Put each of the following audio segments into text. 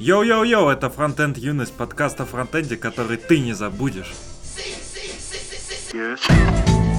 Йоу-йоу-йоу, это Фронтенд Юность, подкаст о фронтенде, который ты не забудешь. Будет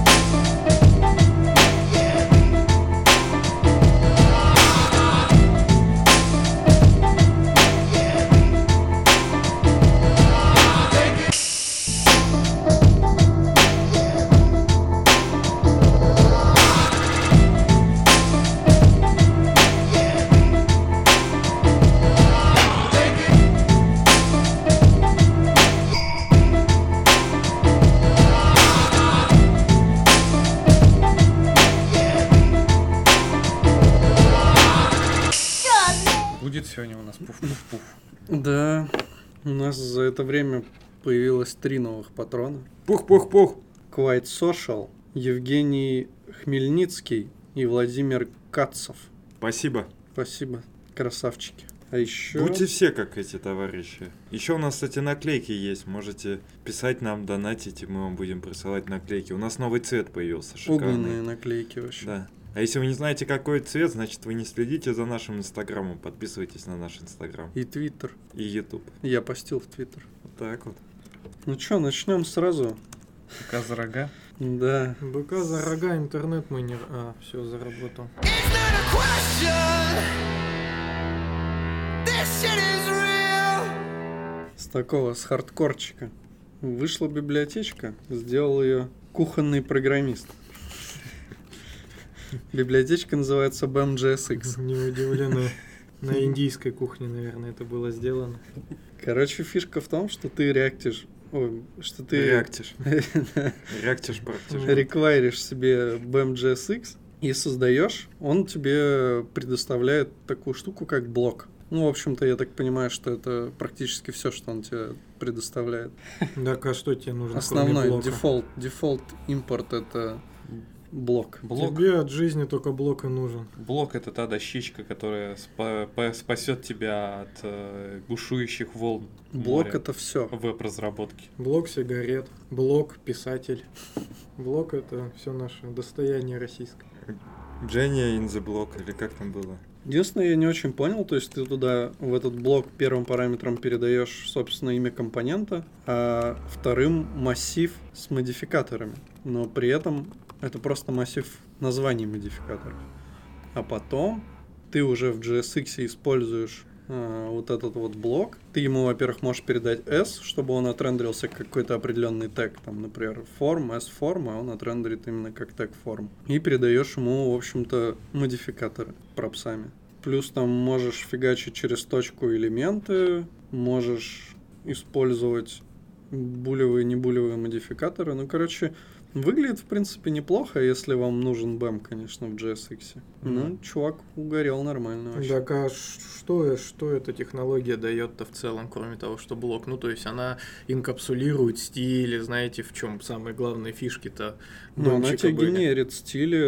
это время появилось три новых патрона. Пух-пух-пух. Quite Social, Евгений Хмельницкий и Владимир Кацов. Спасибо. Спасибо, красавчики. А еще... Будьте все как эти товарищи. Еще у нас, кстати, наклейки есть. Можете писать нам, донатить, и мы вам будем присылать наклейки. У нас новый цвет появился, шикарный. огненные наклейки вообще. Да. А если вы не знаете, какой цвет, значит вы не следите за нашим инстаграмом. Подписывайтесь на наш инстаграм И Твиттер. и ютуб. Я постил в Твиттер. Вот так вот. Ну что, начнем сразу. Пока за рога. Да. БК за рога, интернет мы не... А, все, заработал. С такого, с хардкорчика. Вышла библиотечка, сделал ее кухонный программист. Библиотечка называется BAM.JSX. Не удивлена. На индийской кухне, наверное, это было сделано. Короче, фишка в том, что ты реактишь... Ой, что ты... Реактишь. Реактишь практишь. реквайришь себе BEM.JSX и создаешь, он тебе предоставляет такую штуку, как блок. Ну, в общем-то, я так понимаю, что это практически все, что он тебе предоставляет. Так, а что тебе нужно, Основной default, default import это блок. Блок. Тебе от жизни только блок и нужен. Блок это та дощечка, которая спа- спасет тебя от э, бушующих волн. Блок моря это все. веб-разработки. Блок сигарет, блок писатель. Блок это все наше достояние российское. Дженни in the block, или как там было? Единственное, я не очень понял, то есть ты туда в этот блок первым параметром передаешь, собственно, имя компонента, а вторым массив с модификаторами. Но при этом это просто массив названий модификаторов. А потом ты уже в JSX используешь а, вот этот вот блок. Ты ему, во-первых, можешь передать S, чтобы он отрендерился как какой-то определенный тег, там, например, form, S-form, а он отрендерит именно как тег form. И передаешь ему, в общем-то, модификаторы пропсами. Плюс там можешь фигачить через точку элементы, можешь использовать булевые, небулевые модификаторы. Ну, короче, выглядит, в принципе, неплохо, если вам нужен BEM, конечно, в JSX. Ну, Мгм. чувак угорел нормально вообще. Так, а что, что эта технология дает-то в целом, кроме того, что блок? Ну, то есть она инкапсулирует стили, знаете, в чем самые главные фишки-то? Ну, она тебе были? генерит стили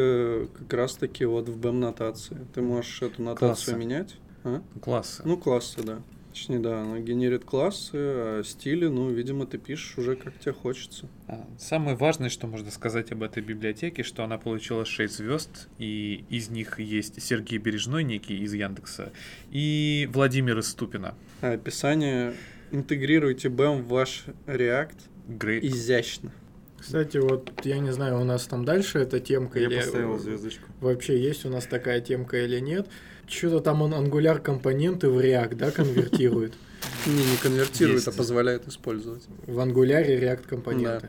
э, как раз-таки вот в BEM нотации. Ты можешь эту нотацию Классы. менять. А? Класс. Ну, классы, да. Точнее, да, она генерит классы, а стили, ну, видимо, ты пишешь уже как тебе хочется. А, Самое важное, что можно сказать об этой библиотеке, что она получила 6 звезд, и из них есть Сергей Бережной, некий из Яндекса, и Владимир Ступина. А описание интегрируйте BEM в ваш React Грей... изящно. Кстати, вот я не знаю, у нас там дальше эта темка Я или поставил звездочку. вообще есть у нас такая темка или нет. Что-то там он ангуляр компоненты в React, да, конвертирует. Не, не конвертирует, а позволяет использовать. В ангуляре React компоненты.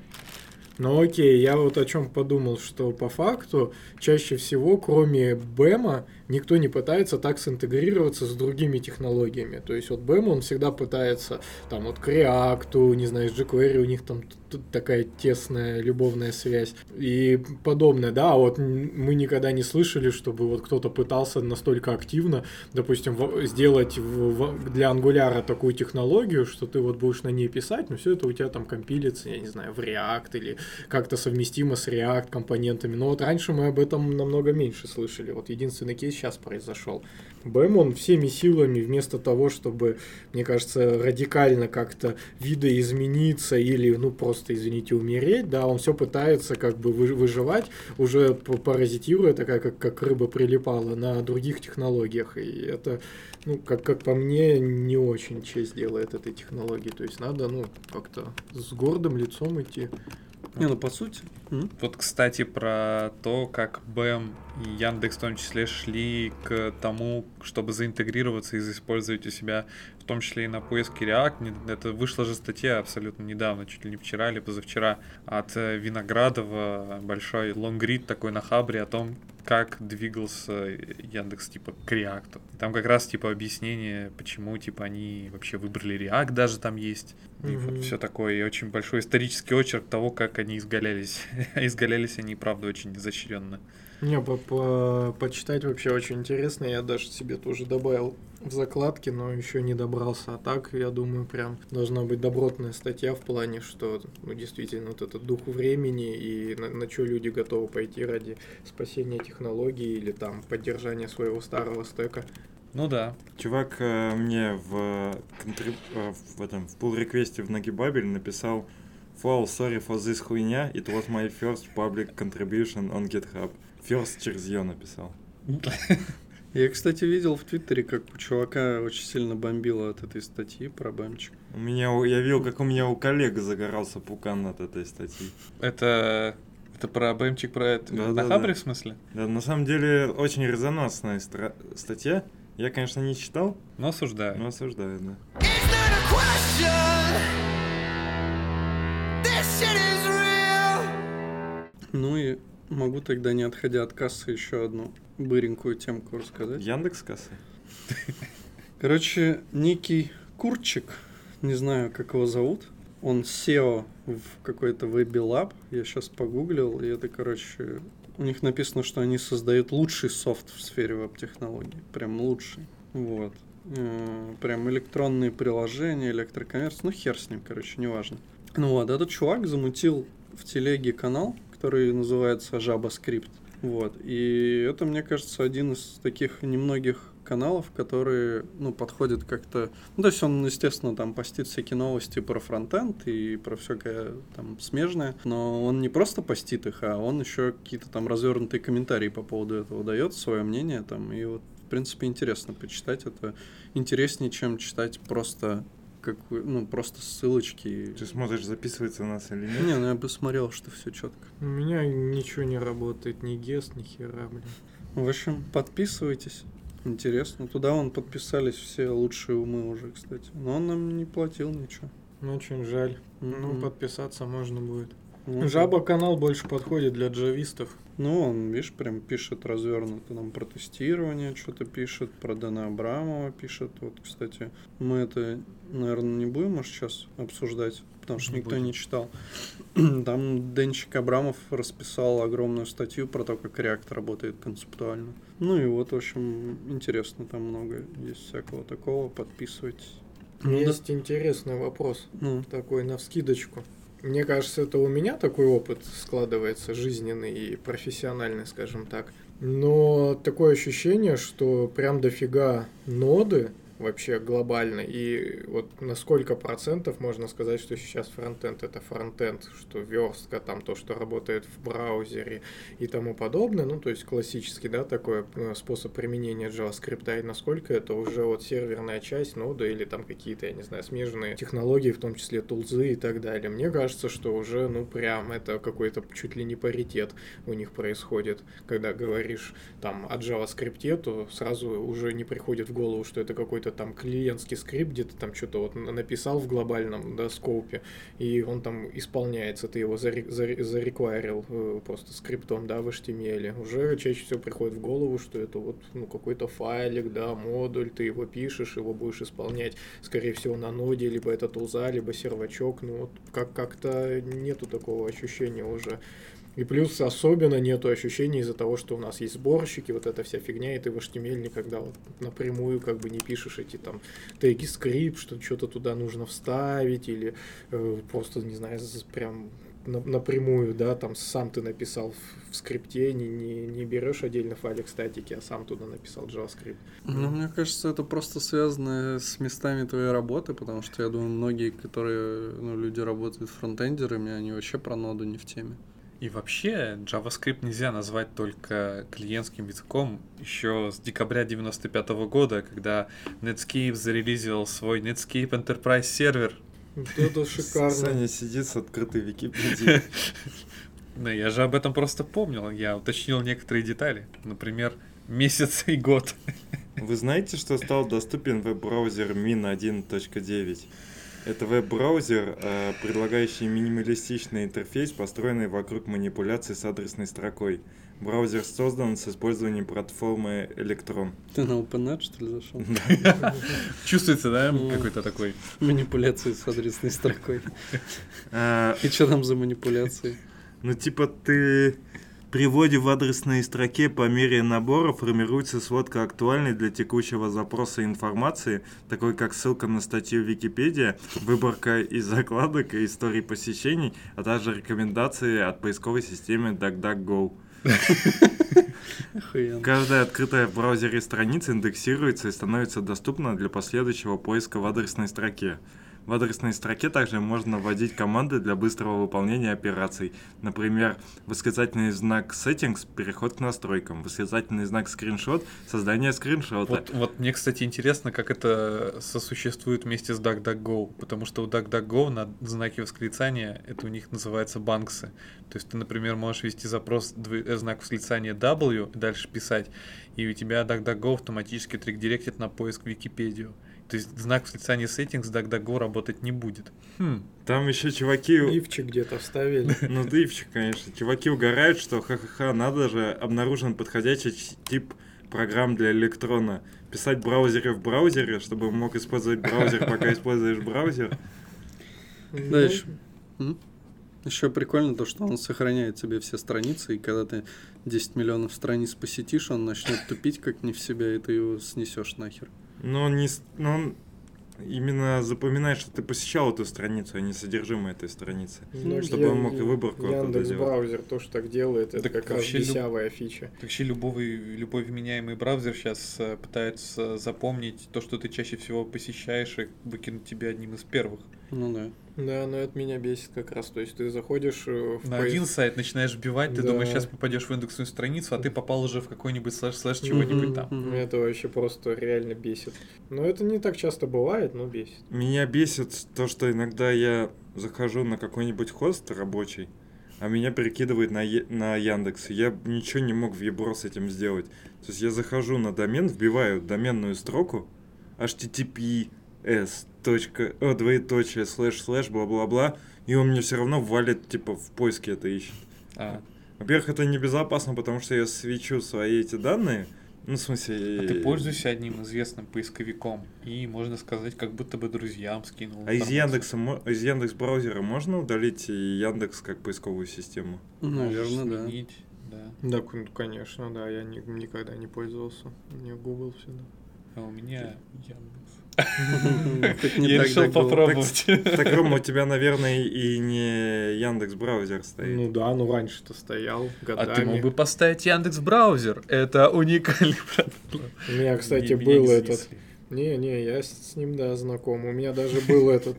Ну окей, я вот о чем подумал, что по факту чаще всего, кроме BEM, никто не пытается так синтегрироваться с другими технологиями. То есть вот BEM, он всегда пытается там вот к React, не знаю, с jQuery у них там такая тесная любовная связь и подобное, да, вот мы никогда не слышали, чтобы вот кто-то пытался настолько активно, допустим, сделать для Angular такую технологию, что ты вот будешь на ней писать, но все это у тебя там компилится, я не знаю, в React или как-то совместимо с React компонентами. Но вот раньше мы об этом намного меньше слышали. Вот единственный кейс сейчас произошел. БМ, он всеми силами, вместо того, чтобы, мне кажется, радикально как-то видоизмениться или, ну, просто, извините, умереть, да, он все пытается как бы вы- выживать, уже паразитируя, такая, как, как рыба прилипала на других технологиях. И это, ну, как, как по мне, не очень честь делает этой технологии. То есть надо, ну, как-то с гордым лицом идти. Не, ну по сути. м, Вот, кстати, про то, как БМ и Яндекс в том числе шли к тому, чтобы заинтегрироваться и использовать у себя, в том числе и на поиске React. Это вышла же статья абсолютно недавно, чуть ли не вчера или позавчера, от э, Виноградова, большой лонгрид такой на Хабре о том, как двигался Яндекс типа к React. Там как раз типа объяснение, почему типа они вообще выбрали React даже там есть. И Мгм. вот все такое, и очень большой исторический очерк того, как они изгалялись. изгалялись они, правда, очень изощренно. Не, по -по почитать вообще очень интересно. Я даже себе тоже добавил в закладки, но еще не добрался. А так, я думаю, прям должна быть добротная статья в плане, что ну, действительно вот этот дух времени и на, на что люди готовы пойти ради спасения технологий или там поддержания своего старого стека. Ну да. Чувак э, мне в, э, в этом в pull реквесте в Нагибабель написал Fall, sorry for this хуйня, it was my first public contribution on GitHub. First через ее написал. Я, кстати, видел в Твиттере, как у чувака очень сильно бомбило от этой статьи про бэмчик. У меня, у- я видел, как у меня у коллег загорался пукан от этой статьи. Это... Это про БМчик, про это. Да, на да, Хабре, да. в смысле? Да, на самом деле очень резонансная стра- статья. Я, конечно, не читал, Ну, осуждаю. но осуждаю, да. Ну и могу тогда, не отходя от кассы, еще одну быренькую темку рассказать. Яндекс кассы? Короче, некий Курчик, не знаю, как его зовут, он CEO в какой-то веб-лаб, я сейчас погуглил, и это, короче, у них написано, что они создают лучший софт в сфере веб-технологий, прям лучший, вот. Э, Прям электронные приложения, электро commerce, ну хер с ним, короче, неважно. Ну вот, этот чувак замутил в телеге канал, который называется JavaScript. Вот. И это, мне кажется, один из таких немногих каналов, которые, ну, подходят как-то... Ну, то есть он, естественно, там постит всякие новости про фронтенд и про всякое там смежное, но он не просто постит их, а он еще какие-то там развернутые комментарии по поводу этого дает, свое мнение там, и вот, в принципе, интересно почитать это. Интереснее, чем читать просто как, ну, просто ссылочки. Ты смотришь, записывается у нас или нет? Не, ну я бы смотрел, что все четко. У меня ничего не работает, ни гест, ни хера, блин. В общем, подписывайтесь. Интересно. Туда вон подписались все лучшие умы уже, кстати. Но он нам не платил ничего. Ну, очень жаль. Ну, Мгм. подписаться можно будет. Вот. Жаба канал больше подходит для джавистов. Ну, он, видишь, прям пишет развернуто нам про тестирование, что-то пишет, про Дэна Абрамова пишет. Вот, кстати, мы это, наверное, не будем, может, сейчас обсуждать, потому что Не никто будем. не читал. Там Денчик Абрамов расписал огромную статью про то, как React работает концептуально. Ну и вот, в общем, интересно, там много есть всякого такого, подписывайтесь. Меня Ну да. есть интересный вопрос, Ну, такой на вскидочку. Мне кажется, это у меня такой опыт складывается, жизненный и профессиональный, скажем так. Но такое ощущение, что прям дофига ноды вообще глобально. И вот на сколько процентов можно сказать, что сейчас фронтенд это фронтенд, что верстка, там то, что работает в браузере и тому подобное. Ну, то есть классический, да, такой э, способ применения JavaScript, и насколько это уже вот серверная часть ноды или там какие-то, я не знаю, смежные технологии, в том числе тулзы и так далее. Мне кажется, что уже, ну, прям это какой-то чуть ли не паритет у них происходит. Когда говоришь там о JavaScript, то сразу уже не приходит в голову, что это какой-то там клиентский скрипт, где ты там что-то вот на- написал в глобальном, да, скопе, и он там исполняется, ты его заре- заре- зареквайрил э, просто скриптом, да, в HTML. Уже чаще всего приходит в голову, что это вот, ну, какой-то файлик, да, модуль, ты его пишешь, его будешь исполнять, скорее всего, на ноде, либо это тулза, либо сервачок, ну, вот как- как-то нету такого ощущения уже. И плюс особенно нету ощущения из-за того, что у нас есть сборщики, вот эта вся фигня, и ты в HTML никогда вот напрямую как бы не пишешь эти там теги скрипт, что что-то туда нужно вставить, или э, просто, не знаю, прям на- напрямую, да, там сам ты написал в, в скрипте, не, не, не берешь отдельно файлик статики, а сам туда написал JavaScript. Ну, мне кажется, это просто связано с местами твоей работы, потому что я думаю, многие, которые, ну, люди работают фронтендерами, они вообще про ноду не в теме. И вообще, JavaScript нельзя назвать только клиентским языком. Еще с декабря 95 года, когда Netscape зарелизил свой Netscape Enterprise сервер. Вот Это шикарно. Саня сидит с открытой Википедией. Ну, я же об этом просто помнил. Я уточнил некоторые детали. Например, месяц и год. Вы знаете, что стал доступен веб-браузер Min 1.9? Это веб-браузер, э, предлагающий минималистичный интерфейс, построенный вокруг манипуляций с адресной строкой. Браузер создан с использованием платформы Electron. Ты на OpenNet, что ли, зашел? Чувствуется, да, Ну. какой-то такой... Манипуляции с адресной строкой. А, И что там за манипуляции? Ну, типа, ты при вводе в адресной строке по мере набора формируется сводка актуальной для текущего запроса информации, такой как ссылка на статью Википедия, выборка из закладок и истории посещений, а также рекомендации от поисковой системы DuckDuckGo. Каждая открытая в браузере страница индексируется и становится доступна для последующего поиска в адресной строке. В адресной строке также можно вводить команды для быстрого выполнения операций. Например, восклицательный знак settings – переход к настройкам, восклицательный знак скриншот – создание скриншота. Вот, вот мне, кстати, интересно, как это сосуществует вместе с DuckDuckGo, потому что у DuckDuckGo на знаке восклицания это у них называется банксы. То есть ты, например, можешь ввести запрос э, знак восклицания W дальше писать, и у тебя DuckDuckGo автоматически трек-директит на поиск Википедию. То есть знак восклицания settings DuckDuckGo работать не будет. Хм. Там еще чуваки... Ивчик где-то вставили. Ну, дывчик, конечно. Чуваки угорают, что ха-ха-ха, надо же, обнаружен подходящий тип программ для электрона. Писать в браузере в браузере, чтобы мог использовать браузер, пока используешь браузер. Да, еще. Еще прикольно то, что он сохраняет себе все страницы, и когда ты 10 миллионов страниц посетишь, он начнет тупить как не в себя, и ты его снесешь нахер. Но он не... с- Но он именно запоминает, что ты посещал эту страницу, а не содержимое этой страницы. Ну, чтобы я- он мог и выборку оттуда Яндекс браузер тоже так делает, это Так как раз вообще люб- бесявая фича. Вообще любой, любой вменяемый браузер сейчас пытается запомнить то, что ты чаще всего посещаешь, и выкинуть тебя одним из первых. Ну да. Да, но это меня бесит как раз. То есть ты заходишь э, в На поиск- один сайт начинаешь вбивать, ты Да. думаешь, сейчас попадешь в индексную страницу, а ты попал уже в какой-нибудь слэш-слэш чего-нибудь там. Мгм. Это вообще просто реально бесит. Но это не так часто бывает, но бесит. Меня бесит то, что иногда я захожу на какой-нибудь хост рабочий, а меня перекидывает на, Е- на Яндекс. и Я ничего не мог в Ебро с этим сделать. То есть я захожу на домен, вбиваю доменную строку точка, о, двоеточие, слэш, слэш, бла-бла-бла, и он мне все равно валит, типа, в поиске это ищет. А, Во-первых, это небезопасно, потому что я свечу свои эти данные, ну, в смысле... а ты пользуешься одним известным поисковиком, и можно сказать, как будто бы друзьям скинул. А из. Яндекса, из Яндекс браузера можно удалить Яндекс как поисковую систему? Можешь Наверное, да. сменить, да. Да, ну, конечно, да, я ни- никогда не пользовался. У меня Google всегда. А у меня Яндекс. Я решил попробовать. Так, Рома, у тебя, наверное, и не Яндекс браузер стоит. Ну да, ну раньше-то стоял годами. А ты мог бы поставить Яндекс браузер. Это уникальный. У меня, кстати, был этот... Не-не, я с ним, да, знаком. У меня даже был этот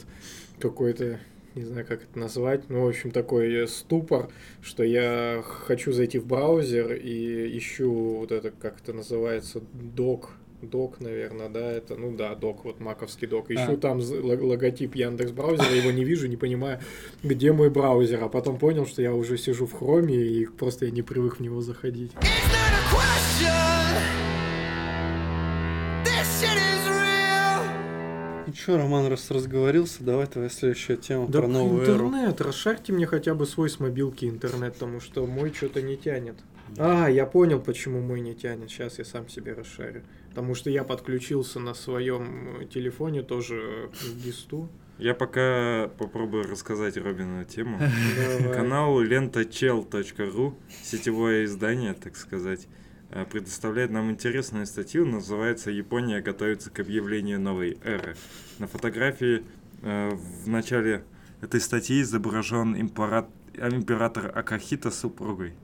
какой-то, не знаю, как это назвать, ну, в общем, такой ступор, что я хочу зайти в браузер и ищу вот это, как это называется, док, док, наверное, да, это, ну да, док, вот маковский док. Ищу А. там логотип Яндекс браузера, его не вижу, не понимаю, где мой браузер, а потом понял, что я уже сижу в хроме и просто я не привык в него заходить. Ну что, Роман, раз разговорился, давай твоя следующая тема Да про новую эру. интернет, расшарьте мне хотя бы свой с мобилки интернет, потому что мой что-то не тянет. А, я понял, почему мой не тянет. Сейчас я сам себе расшарю. Потому что я подключился на своем э, телефоне тоже к ГИСТу. Я пока попробую рассказать Робину тему. Давай. Канал лентачел.ру, сетевое издание, так сказать, э, предоставляет нам интересную статью, называется «Япония готовится к объявлению новой эры». На фотографии э, в начале этой статьи изображен импора- император Акахита с супругой.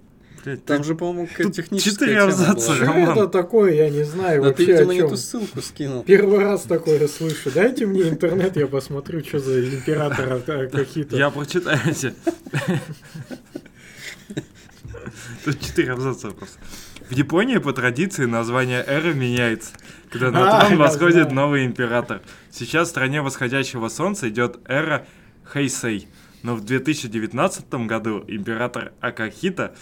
Блять, Там же, по-моему, техническая четыре абзаца. Что это такое, я не знаю Да ты, вообще видимо, о не чем. ту ссылку скинул. Первый раз такое слышу. Дайте мне интернет, я посмотрю, что за императора какие-то. Я прочитаю. Тут четыре абзаца просто. В Японии по традиции название эры меняется, когда на А, трон восходит новый император. Сейчас в стране восходящего солнца идет эра Хэйсэй, но в 2019 году император Акахита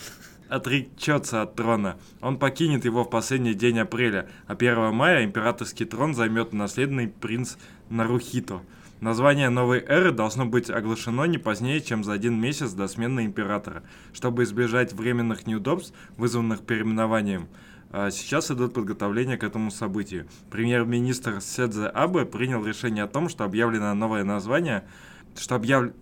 отречется от трона. Он покинет его в последний день апреля, а 1 мая императорский трон займет наследный принц Нарухито. Название новой эры должно быть оглашено не позднее, чем за один месяц до смены императора, чтобы избежать временных неудобств, вызванных переименованием. А Сейчас идут подготовления к этому событию. Премьер-министр Седзе Абе принял решение о том, что объявлено новое название, что, объяв-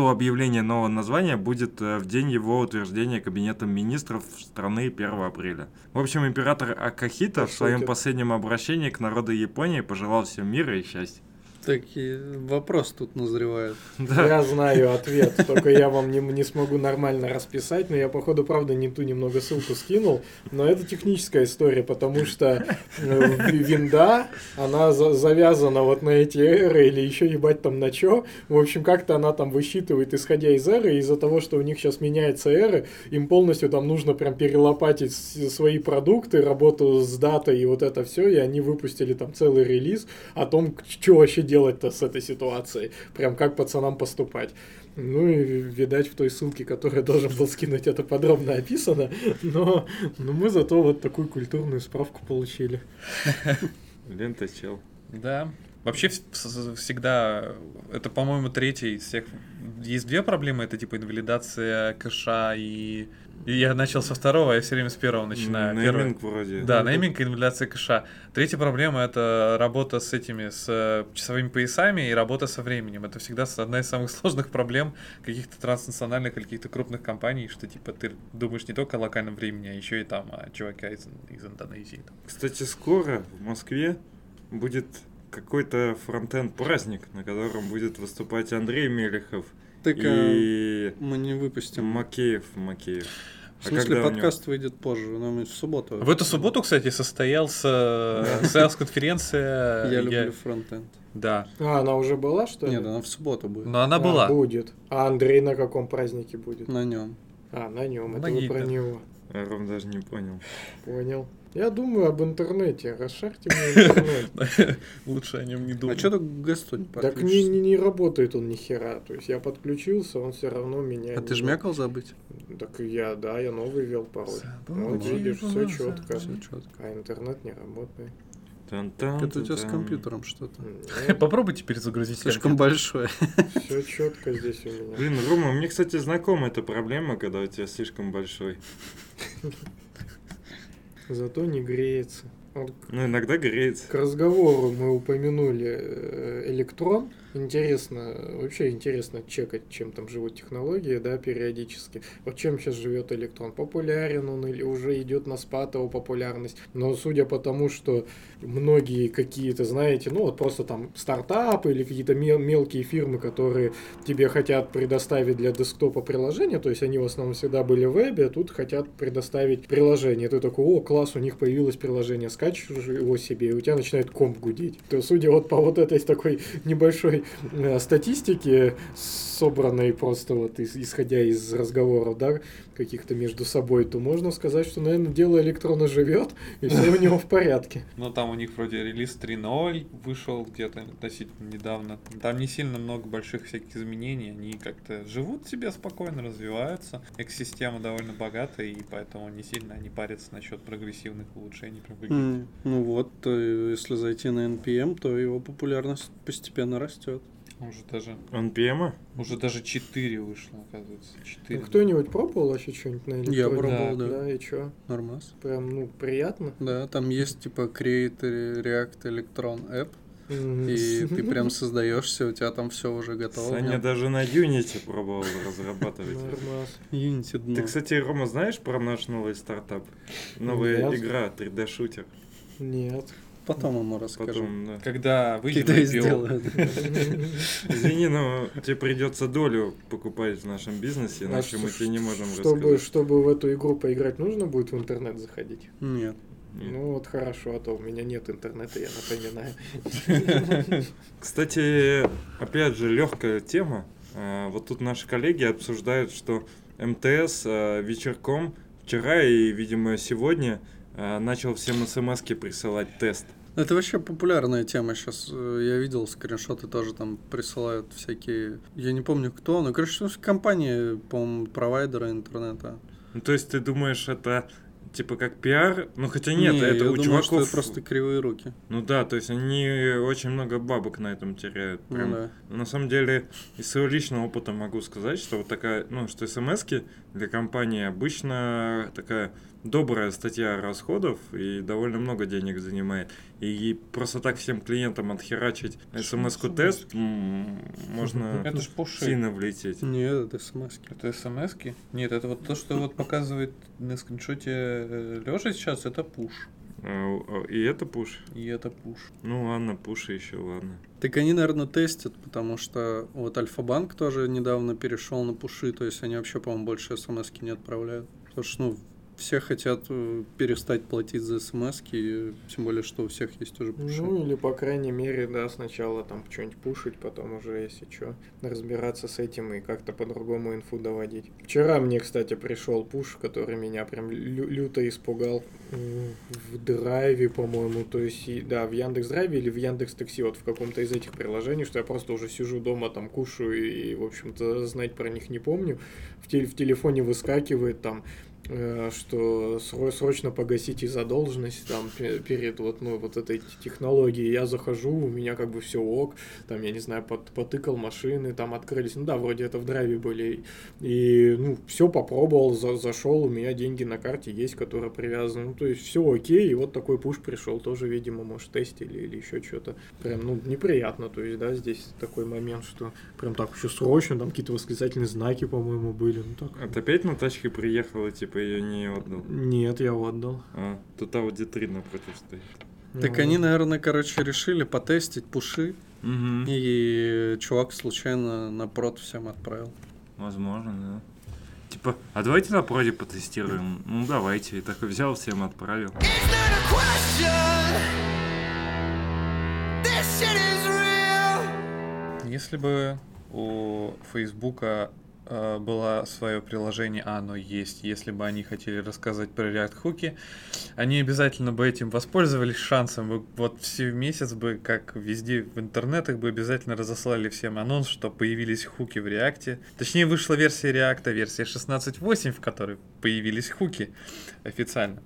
что объявление нового названия будет э, в день его утверждения Кабинетом министров страны 1 апреля. В общем, император Акахита в своем последнем обращении к народу Японии пожелал всем мира и счастья. Такие вопрос тут назревает. Да. Я знаю ответ, только я вам не, не смогу нормально расписать, но я, походу, правда, не ту немного ссылку скинул, но это техническая история, потому что э, ви- винда, она за- завязана вот на эти эры или еще ебать там на чё. В общем, как-то она там высчитывает, исходя из эры, из-за того, что у них сейчас меняется эры, им полностью там нужно прям перелопатить свои продукты, работу с датой и вот это все, и они выпустили там целый релиз о том, что вообще делать-то с этой ситуацией, прям как пацанам поступать. Ну и, видать, в той ссылке, которую я должен был скинуть, это подробно описано, но, но мы зато вот такую культурную справку получили. Лента чел. Да. Вообще всегда, это, по-моему, третий из всех. Есть две проблемы, это типа инвалидация кэша и... и я начал со второго, я все время с первого начинаю. Первый- Нейминг вроде. Да, нейминг и инвалидация кэша. Третья проблема это работа с этими, с э, часовыми поясами и работа со временем. Это всегда одна из самых сложных проблем каких-то транснациональных или каких-то крупных компаний, что типа ты думаешь не только о локальном времени, а еще и там о чувака из, из Индонезии. Кстати, скоро в Москве будет какой-то фронтенд праздник, на котором будет выступать Андрей Мелехов Так а, и мы не выпустим. Макеев. Макеев. В смысле, когда у него- подкаст выйдет позже, нам в субботу. В эту субботу, кстати, состоялся сейлс-конференция. Я люблю фронтенд. Да. А, она уже была, что ли? Нет, она в субботу будет. Но она А, была. будет. А Андрей на каком празднике будет? На нем. А, на нем. Это вы про него. А Ром даже не понял. Понял. Я думаю об интернете. Расшарьте мне интернет. Лучше о нем не А думать. что ты к гасту не Так не, не, не работает он ни хера. То есть я подключился, он все равно меня. А не- ты жмякал забыть? Так я, да, я новый ввел пароль. Вот видишь, все четко. Все четко. А интернет не работает. Тан-тан, Это у тебя с компьютером что-то. Попробуй теперь загрузить Слишком большое. Все четко здесь у меня. Блин, Рома, мне, кстати, знакома эта проблема, когда у тебя слишком большой. Зато не греется. Вот Ну, иногда греется. К разговору мы упомянули э, электрон. Интересно, вообще интересно чекать, чем там живут технологии, да, периодически. Вот чем сейчас живет электрон? Популярен он или уже идет на спад его популярность? Но судя по тому, что многие какие-то, знаете, ну вот просто там стартапы или какие-то мел- мелкие фирмы, которые тебе хотят предоставить для десктопа приложение, то есть они в основном всегда были в вебе, а тут хотят предоставить приложение. Ты такой, о, класс, у них появилось приложение, скачиваешь его себе, и у тебя начинает комп гудеть. То судя вот по вот этой такой небольшой э, статистике, собранной просто вот исходя из разговоров, да, каких-то между собой, то можно сказать, что, наверное, дело электрона живет, и все у него в порядке. Ну, там у них вроде релиз 3.0 вышел где-то относительно недавно. Там не сильно много больших всяких изменений. Они как-то живут себе спокойно, развиваются. Экосистема довольно богатая, и поэтому не сильно они парятся насчет прогрессивных улучшений. Ну вот, э, если зайти на NPM, то его популярность постепенно растет. Уже даже, NPM? уже даже 4 вышло, оказывается. 4. Ну, Кто-нибудь пробовал вообще что-нибудь на электроне? Я пробовал, Да. да. Да, и что? Нормас. Прям, ну, приятно. Да, там есть типа Create React Electron App, и ты прям создаешься, у тебя там все уже готово. Саня даже на Unity пробовал разрабатывать. Нормас. Unity дно. Ты, кстати, Рома, знаешь про наш новый стартап? Новая игра 3D-шутер. Нет. Потом ему расскажу. Потом, да. Когда на IPO. сделают. Извини, но тебе придется долю покупать в нашем бизнесе, иначе А мы ш- тебе не можем чтобы, рассказать. чтобы в эту игру поиграть, нужно будет в интернет заходить? Нет. Нет. Ну вот хорошо, а то у меня нет интернета, я напоминаю. Кстати, опять же, легкая тема. А, Вот тут наши коллеги обсуждают, что МТС а, вечерком вчера и, видимо, сегодня начал всем смс присылать тест. Это вообще популярная тема сейчас. Я видел скриншоты тоже там присылают всякие. Я не помню кто, но короче, ну, компании, по-моему, провайдера интернета. Ну, то есть ты думаешь, это типа как пиар? Ну, хотя нет, Не, это я у думаю, чуваков... что это просто кривые руки. Ну да, то есть они очень много бабок на этом теряют. Ну Прям. да. На самом деле, из своего личного опыта могу сказать, что вот такая, ну, что смс для компании обычно такая добрая статья расходов и довольно много денег занимает. И просто так всем клиентам отхерачить смс-ку тест можно Это ж пуши. сильно влететь. Нет, это смс Это смс -ки? Нет, это вот то, что вот показывает на скриншоте Лёша сейчас, это пуш. А, а, И это пуш. И это пуш. Ну ладно, пуши еще, ладно. Так они, наверное, тестят, потому что вот Альфа-банк тоже недавно перешел на пуши, то есть они вообще, по-моему, больше смс не отправляют. Потому что, ну, все хотят э, перестать платить за смс тем более, что у всех есть уже пуши. Ну или, по крайней мере, да, сначала там что-нибудь пушить, потом уже, если что, разбираться с этим и как-то по-другому инфу доводить. Вчера мне, кстати, пришел пуш, который меня прям лю- люто испугал в драйве, по-моему, то есть, да, в Яндекс Драйве или в Яндекс Такси, вот в каком-то из этих приложений, что я просто уже сижу дома, там кушаю и, в общем-то, знать про них не помню. В, теле- в телефоне выскакивает там что сро- срочно погасите задолженность там пе- перед вот ну вот этой технологией. Я захожу у меня как бы все ок там я не знаю под, потыкал машины там открылись. Ну да вроде это в драйве были. И ну все попробовал за- зашел у меня деньги на карте есть которые привязаны. Ну то есть все окей и вот такой пуш пришел тоже видимо может тестили или еще что-то прям ну неприятно. То есть да здесь такой момент что прям так еще срочно там какие-то восклицательные знаки по-моему были. Ну так. Ты опять на тачке приехал и типа ее не отдал? нет, я отдал. А, тут Audi 3 напротив стоит. Так Ну, они, наверное, короче, решили потестить пуши, Угу. и чувак случайно на прод всем отправил. Возможно, да. Типа, а давайте на проде потестируем. Ну давайте. И такой взял, всем отправил. Если бы у Фейсбука э, было свое приложение, а оно есть, если бы они хотели рассказать про React хуки, они обязательно бы этим воспользовались шансом. Вот все месяц бы, как везде в интернетах, бы обязательно разослали всем анонс, что появились хуки в React. Точнее, вышла версия React, версия 16.8, в которой появились хуки официально.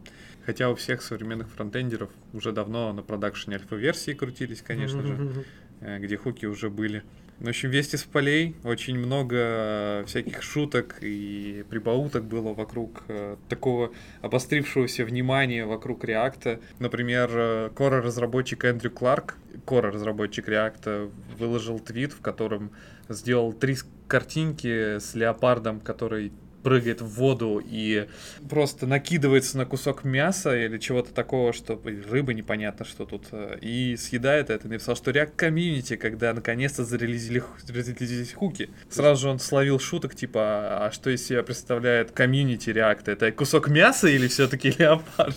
Хотя у всех современных фронтендеров уже давно на продакшене альфа-версии крутились, конечно же э, где хуки уже были. В общем, вести с полей, очень много э, всяких шуток и прибауток было вокруг э, такого обострившегося внимания вокруг реакта. Например, э, Кора-разработчик Эндрю Кларк, Кора-разработчик реакта, выложил твит, в котором сделал три картинки с леопардом, который прыгает в воду и просто накидывается на кусок мяса или чего-то такого, что и рыба непонятно, что тут, э, и съедает это. И написал, что React комьюнити, когда наконец-то зарелизили, зарелизились хуки. Сразу же он словил шуток, типа, а что из себя представляет комьюнити React? Это кусок мяса или все-таки леопард?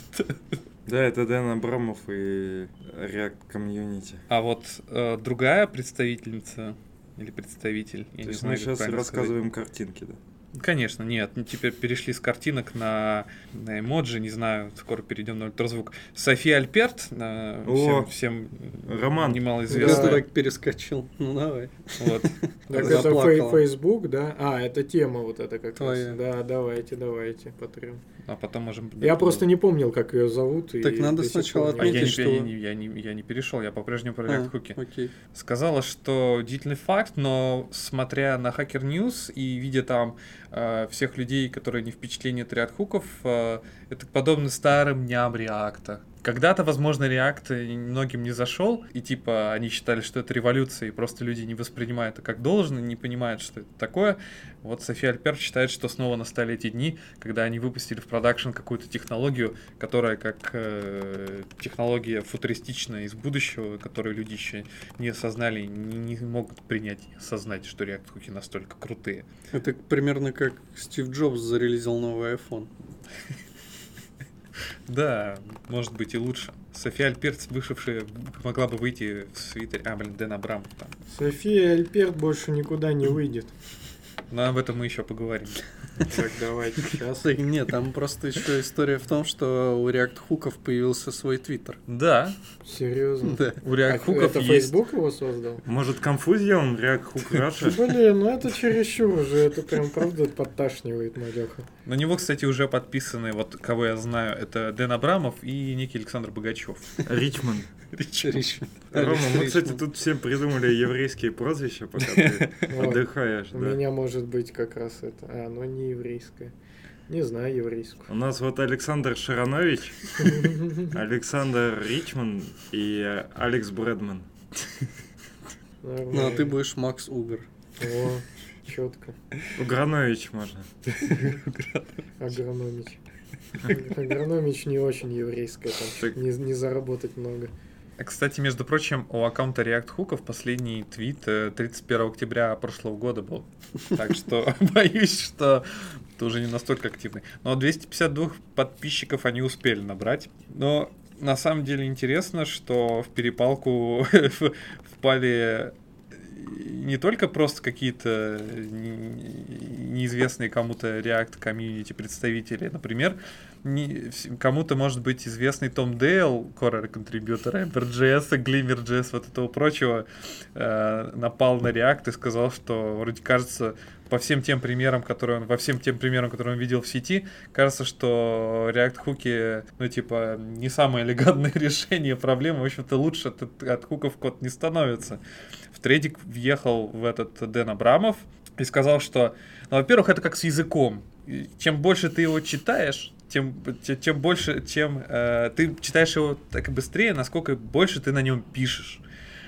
Да, это Дэн Абрамов и React Community. А вот э, другая представительница или представитель, То есть мы сейчас правильно сказать. рассказываем картинки, да? Конечно, нет. ну, Теперь перешли с картинок на, на эмоджи, не знаю, скоро перейдем на ультразвук. София Альперт, э, О, всем, всем Роман. Я немалоизвестная. так перескочил. Ну давай. Вот. Так это Facebook, да? А, это тема вот эта как раз. Да, давайте, давайте, потрем. А потом можем... Я просто не помнил, как ее зовут. и Так надо сначала А я Отметить, я, что- не, я, не, я перешел, я по-прежнему про А, React. Сказала, что удивительный факт, но смотря на Hacker News и видя там э, всех людей, которые не впечатление от React хуков, э, это подобно старым дням реакта. Когда-то, возможно, React многим не зашел, и типа они считали, что это революция, и просто люди не воспринимают это как должно, не понимают, что это такое. Вот София Альперт считает, что снова настали эти дни, когда они выпустили в продакшн какую-то технологию, которая как э, технология футуристичная из будущего, которую люди еще не осознали, не, не могут принять и осознать, что React хуки настолько крутые. Это примерно как Стив Джобс зарелизил новый iPhone. Да, может быть и лучше. София Альперт, вышедшая, могла бы выйти в свитере... А, блин, Дэн Абрамов там. София Альперт больше никуда не выйдет. Но об этом мы еще поговорим. Так, давайте сейчас. Нет, там просто еще история в том, что у React хуков появился свой твиттер. Да, Серьезно. Да. у React А хуков это есть... Facebook его создал? Может, конфузия он, React Hook Russia? Блин, ну это чересчур уже, это прям правда подташнивает, малеха. На него, кстати, уже подписаны, вот кого я знаю, это Дэн Абрамов и некий Александр Богачев. Ричмонд. Рич. Рома, мы, кстати, тут всем придумали еврейские прозвища, пока ты отдыхаешь, У меня может быть как раз это. А, но не еврейское. Не знаю еврейскую. У нас вот Александр Шаронович, Александр Ричман и Алекс Брэдман. Ну, а ты будешь Макс Угар. О, четко. Угранович можно. Агрономич. Агрономич не очень еврейское, там не, не заработать много. А, Кстати, между прочим, у аккаунта React Хуков последний твит э, 31 октября прошлого года был. Так что боюсь, что это уже не настолько активный. Но 252 подписчиков они успели набрать. Но на самом деле интересно, что в перепалку впали не только просто какие-то не- неизвестные кому-то React комьюнити представители, например, кому-то может быть известный Том Дейл, core контрибьютор Ember.js, Glimmer.js, вот этого прочего, э, напал на React и сказал, что вроде кажется, по всем тем примерам, которые он, во всем тем примерам, которые он видел в сети, кажется, что React хуки, ну, типа, не самое элегантное решение проблемы. В общем-то, лучше от, от хуков код не становится. В трейдик въехал в этот Дэн Абрамов и сказал, что, ну, во-первых, это как с языком. И Чем больше ты его читаешь, тем, те- чем больше, чем э, ты читаешь его так быстрее, насколько больше ты на нем пишешь.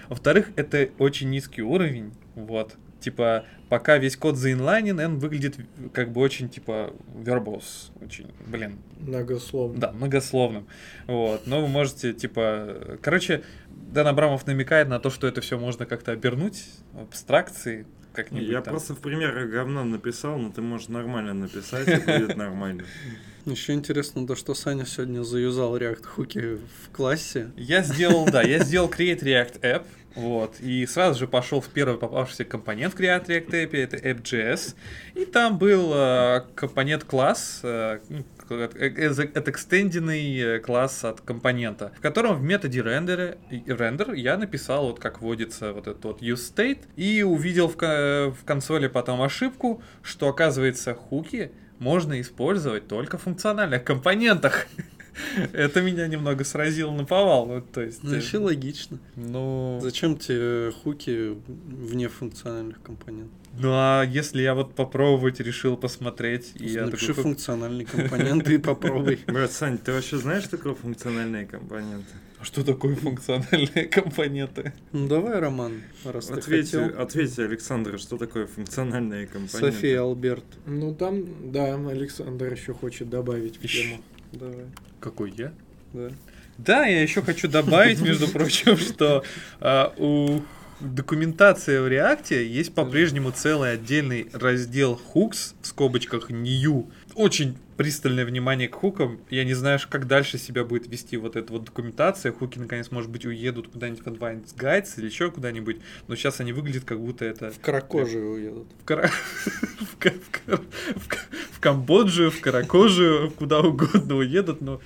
Во-вторых, это очень низкий уровень, вот. Типа, пока весь код заинлайнен, он выглядит как бы очень, типа, вербоз. Очень, блин, Многословно. да, многословным. Вот. Но вы можете, типа... Короче, Дэн Абрамов намекает на то, что это все можно как-то обернуть в абстракции как-нибудь Я там. просто в примерах говно написал, но ты можешь нормально написать, и будет нормально. Еще интересно то, что Саня сегодня заюзал React хуки в классе. Я сделал, да, я сделал Create React App, вот, и сразу же пошел в первый попавшийся компонент в Create React App, это App.js, и там был э, компонент класс, э, ну, э, э, это экстенденный класс от компонента, в котором в методе рендера, рендер я написал, вот как вводится вот этот вот use и увидел в, в консоли потом ошибку, что оказывается хуки можно использовать только в функциональных компонентах. Это меня немного сразило на повал. Ну, то есть, Ну, э, вообще логично. ну, Зачем тебе хуки вне функциональных компонентов? ну, а если я вот попробовать решил посмотреть, и я Напиши такой, «Как- функциональные компоненты и попробуй. Брат, Сань, ты вообще знаешь, что такое функциональные компоненты? «А что такое функциональные компоненты? Ну давай, Роман, раз ты Ответьте, хотел. ответьте, Александр, что такое функциональные компоненты? София Алберт. Ну там, да, Александр еще хочет добавить в тему. Давай. Какой я? Да. Да, я еще хочу добавить, между прочим, что а, у документации в React есть по-прежнему целый отдельный раздел hooks в скобочках new. Очень пристальное внимание к хукам. Я не знаю, как дальше себя будет вести вот эта вот документация. Хуки, наконец, может быть, уедут куда-нибудь в Advanced Guides или еще куда-нибудь. Но сейчас они выглядят, как будто это В Каракожию уедут. в, Кара- в, Ка- в Ка- в Ка- в Каракожию, куда угодно уедут, но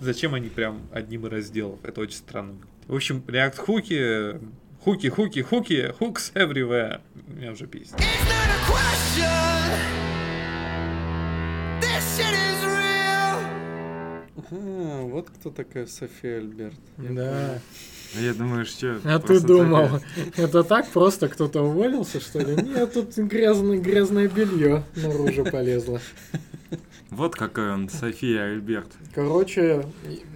зачем они прям одним из разделов? Это очень странно. В общем, React хуки, хуки, хуки, хуки, hooks everywhere. Меня уже бесит. А, вот кто такая София Альберт. Я Да. А Я думаю, что... А ты думал, такая- это так просто кто-то уволился, что ли? Нет, тут грязное, грязное белье наружу полезло. Вот какой он, София Альберт. Короче,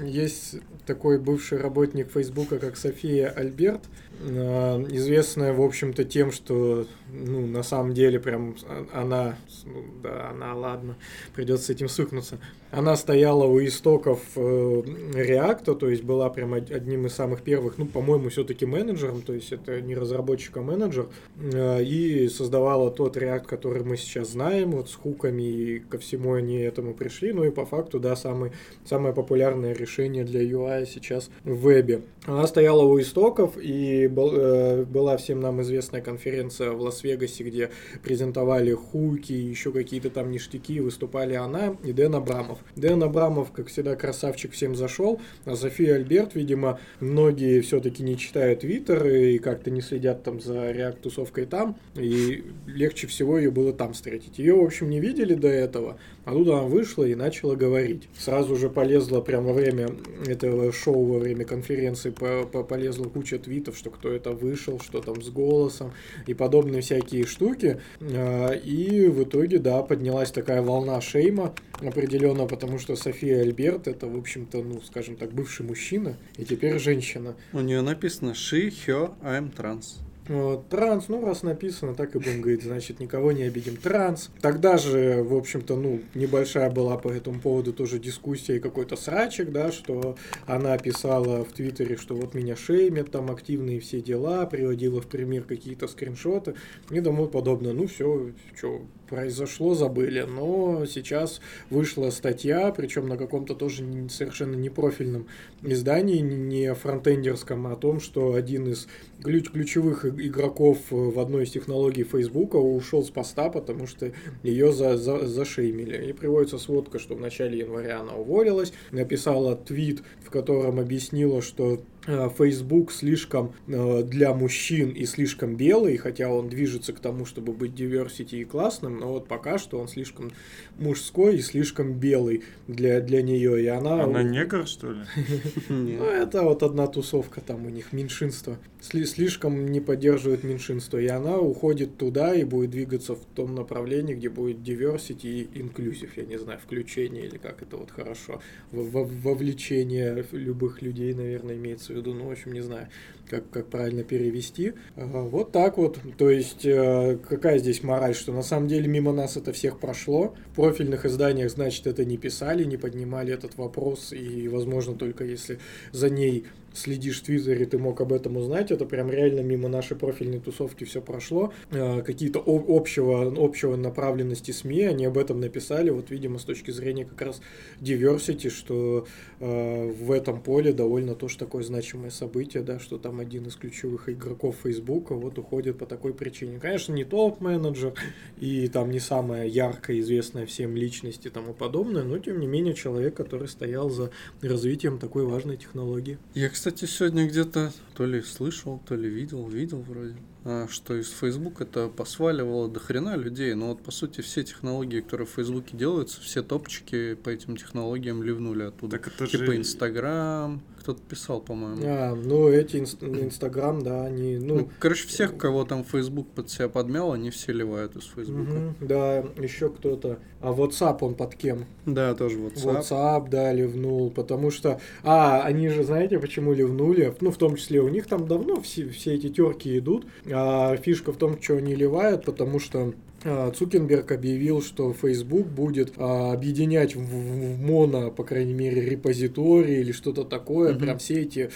есть такой бывший работник Фейсбука, как София Альберт, известная, в общем-то, тем, что, ну, на самом деле, прям а- она, ну, да, она, ладно, придется с этим свыкнуться. Она стояла у истоков э, React, то есть была прям од- одним из самых первых, ну, по-моему, все-таки менеджером, то есть это не разработчик, а менеджер, э, и создавала тот React, который мы сейчас знаем, вот с хуками и ко всему они этому пришли, ну и по факту, да, самый, самое популярное решение для UI сейчас в вебе. Она стояла у истоков, и был- э, была всем нам известная конференция в Лас-Вегасе, где презентовали хуки, еще какие-то там ништяки, выступали она и Дэн Абрамов. Дэн Абрамов, как всегда, красавчик всем зашел, а София Альберт, видимо, многие все-таки не читают Твиттер и как-то не следят там за реак-тусовкой там, и легче всего ее было там встретить. Ее, в общем, не видели до этого, а тут она вышла и начала говорить. Сразу же полезла прямо во время этого шоу, во время конференции, по- по- полезла куча твитов, что кто это вышел, что там с голосом и подобные всякие штуки. А, И в итоге, да, поднялась такая волна шейма определенно, потому что София Альберт это, в общем-то, ну, скажем так, бывший мужчина и теперь женщина. У нее написано she, her, I'm trans. Вот, транс, ну, раз написано, так и будем говорить, значит, никого не обидим. Транс. Тогда же, в общем-то, ну, небольшая была по этому поводу тоже дискуссия и какой-то срачик, да, что она писала в Твиттере, что вот меня шеймят, там активные все дела, приводила в пример какие-то скриншоты и тому подобное. Ну, все, что произошло, забыли. Но сейчас вышла статья, причем на каком-то тоже совершенно непрофильном издании, не фронтендерском, о том, что один из ключ ключевых игроков э, в одной из технологий Фейсбука ушел с поста, потому что ее за, за, зашеймили. И приводится сводка, что в начале января она уволилась, написала твит, в котором объяснила, что Facebook слишком э, для мужчин и слишком белый, хотя он движется к тому, чтобы быть diversity и классным, но вот пока что он слишком мужской и слишком белый для, для нее, и она... Она негр, что ли? Нет. Ну, это вот одна тусовка там у них, меньшинство. Сли- слишком не поддерживает меньшинство. И она уходит туда и будет двигаться в том направлении, где будет diversity и inclusive, я не знаю, включение или как это вот хорошо. Вовлечение любых людей, наверное, имеется в виду. Ну, в общем, не знаю, как, как правильно перевести. Вот так вот. То есть, э, какая здесь мораль, что на самом деле мимо нас это всех прошло. В профильных изданиях, значит, это не писали, не поднимали этот вопрос. И, возможно, только если за ней следишь в Твиттере, ты мог об этом узнать. Это прям реально мимо нашей профильной тусовки все прошло. Э, Какие-то общего, общего направленности СМИ, они об этом написали. Вот, видимо, с точки зрения как раз diversity, что э, в этом поле довольно тоже такое значимое событие, да, что там один из ключевых игроков Фейсбука вот уходит по такой причине. Конечно, не топ-менеджер и там не самая яркая, известная всем личность и тому подобное, но тем не менее человек, который стоял за развитием такой важной технологии. Я, кстати, сегодня где-то то ли слышал, то ли видел, видел вроде, а, что из Facebook это посваливало до хрена людей. Но вот, по сути, все технологии, которые в Фейсбуке делаются, все топчики по этим технологиям ливнули оттуда. Так это типа же... Инстаграм, кто-то писал, по-моему. А, ну эти инст- Инстаграм, да, они, Ну, ну, короче, всех, кого там Facebook под себя подмял, они все ливают из Фейсбука. мгм, да, еще кто-то. А WhatsApp он под кем? Да, тоже WhatsApp. WhatsApp, да, ливнул, потому что... А, они же, знаете, почему ливнули? Ну, в том числе, у них там давно все, все эти терки идут, а фишка в том, что они ливают, потому что а, Цукерберг объявил, что Facebook будет а, объединять в, в- моно, по крайней мере, репозитории или что-то такое, Мгм. прям все эти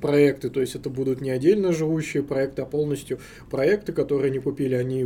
проекты, то есть это будут не отдельно живущие проекты, а полностью проекты, которые они купили, они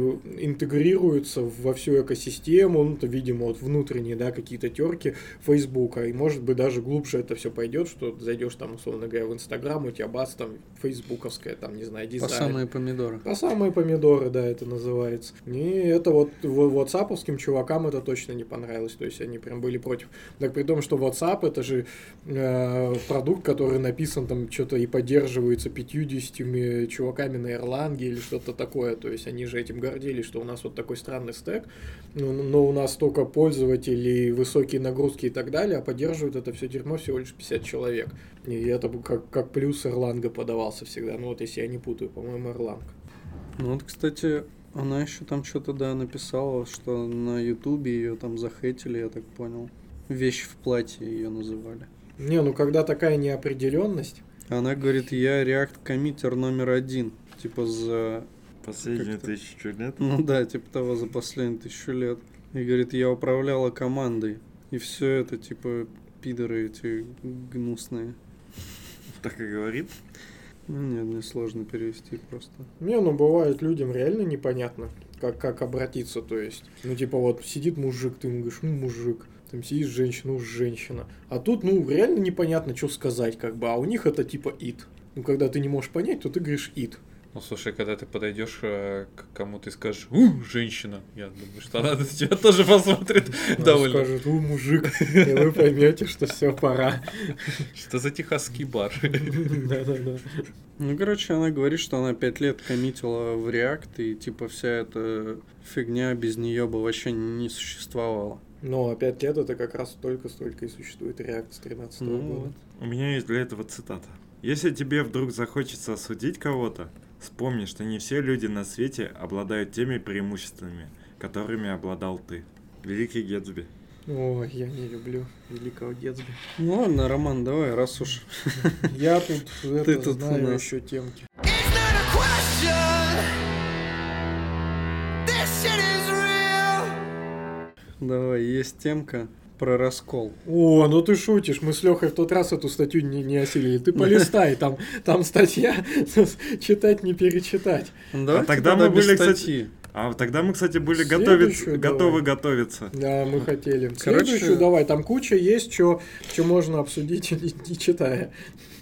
интегрируются во всю экосистему, ну, это, видимо, вот внутренние, да, какие-то терки Фейсбука, и, может быть, даже глубже это все пойдет, что зайдешь там, условно говоря, в Инстаграм, у тебя бац, там, фейсбуковская, там, не знаю, По дизайн. самые помидоры. По самые помидоры, да, это называется. И это вот в- ватсаповским чувакам это точно не понравилось. То есть они прям были против. Так при том, что WhatsApp это же э, продукт, который написан там что-то и поддерживается 50 чуваками на Ирландии или что-то такое. То есть они же этим гордились, что у нас вот такой странный стек, но, но у нас только пользователей, высокие нагрузки и так далее, а поддерживают это все дерьмо всего лишь 50 человек. И это как, как плюс Ирланга подавался всегда. Ну вот если я не путаю, по-моему, Ирланг. Ну вот, кстати, она еще там что-то, да, написала, что на Ютубе ее там захейтили, я так понял. Вещь в платье ее называли. Не, ну когда такая неопределенность, Она говорит, я React коммитер номер один. Типа за... Последнюю Как-то. тысячу лет. Ну да, типа того, за последние тысячу лет. И говорит, я управляла командой. И все это, типа, пидоры эти гнусные. Так и говорит. Ну нет, мне сложно перевести просто. Не, ну бывает людям реально непонятно, как, как обратиться, то есть. Ну, типа, вот сидит мужик, ты ему говоришь, ну, мужик. Там сидит женщина, ну, женщина. А тут, ну, реально непонятно, что сказать, как бы. А у них это типа ит. Ну, когда ты не можешь понять, то ты говоришь ит. Ну, слушай, когда ты подойдешь э, к кому-то и скажешь, у, женщина, я думаю, что она на тебя тоже посмотрит Она довольно. скажет, у, мужик, и вы поймете, что все, пора. Что за техасский бар? Да-да-да. Ну, короче, она говорит, что она пять лет коммитила в React, и типа вся эта фигня без нее бы вообще не существовала. Но опять лет это как раз только столько и существует React с 13 Ну года. вот. У меня есть для этого цитата. Если тебе вдруг захочется осудить кого-то, вспомни, что не все люди на свете обладают теми преимуществами, которыми обладал ты. Великий Гетсби. Ой, я не люблю великого Гетсби. Ну ладно, Роман, давай, раз уж. Я тут Ты тут знаю еще темки. Давай, есть темка про раскол. О, ну ты шутишь, мы с Лехой в тот раз эту статью не, не осилили. Ты полистай, там, там статья, читать не перечитать. Ну, давайте тогда мы без были, кстати. А тогда мы, кстати, были Следующую готовить, давай. готовы готовиться. Да, мы хотели. Короче- Следующую давай, там куча есть, что можно обсудить, не, не читая.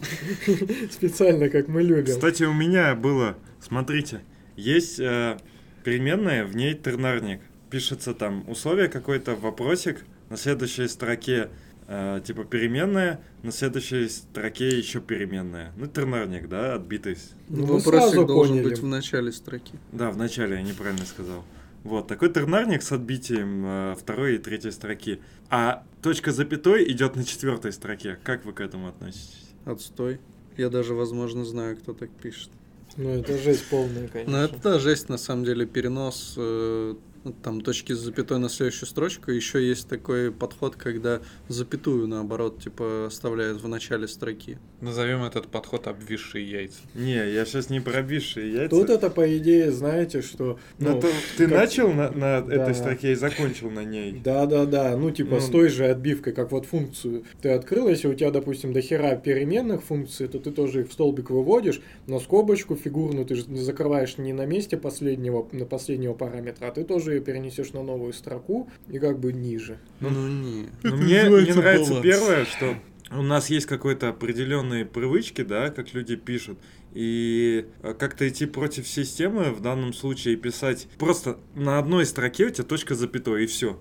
Специально, как мы любим. Кстати, у меня было, смотрите, есть э, переменная, в ней тернарник. Пишется там условие какой-то, вопросик, на следующей строке э, типа переменная, на следующей строке еще переменная. Ну, тернарник, да, отбитый. Ну, Вопросик сразу должен поняли. быть в начале строки. Да, вначале я неправильно сказал. Вот, такой тернарник с отбитием э, второй и третьей строки. А точка запятой идет на четвертой строке. Как вы к этому относитесь? Отстой. Я даже, возможно, знаю, кто так пишет. Ну, это жесть полная, конечно. Но это да, жесть, на самом деле, перенос э, там точки с запятой на следующую строчку. Еще есть такой подход, когда запятую, наоборот, типа, оставляют в начале строки. Назовем этот подход обвисшие яйца. Не, я сейчас не про обвисшие яйца. Тут это, по идее, знаете, что... Ну, ну, то ты как- начал на, на Да. этой строке и закончил на ней. Да-да-да, ну типа Ну, с той же отбивкой, как вот функцию ты открыл, если у тебя, допустим, до хера переменных функций, то ты тоже их в столбик выводишь, но скобочку фигурную ты же не закрываешь не на месте последнего, на последнего параметра, а ты тоже перенесешь на новую строку и как бы ниже. Ну, не. Но мне не называется нравится баланс. первое, что у нас есть какой-то определенные привычки, да, как люди пишут. И э, как-то идти против системы в данном случае и писать просто на одной строке у тебя точка запятой и все.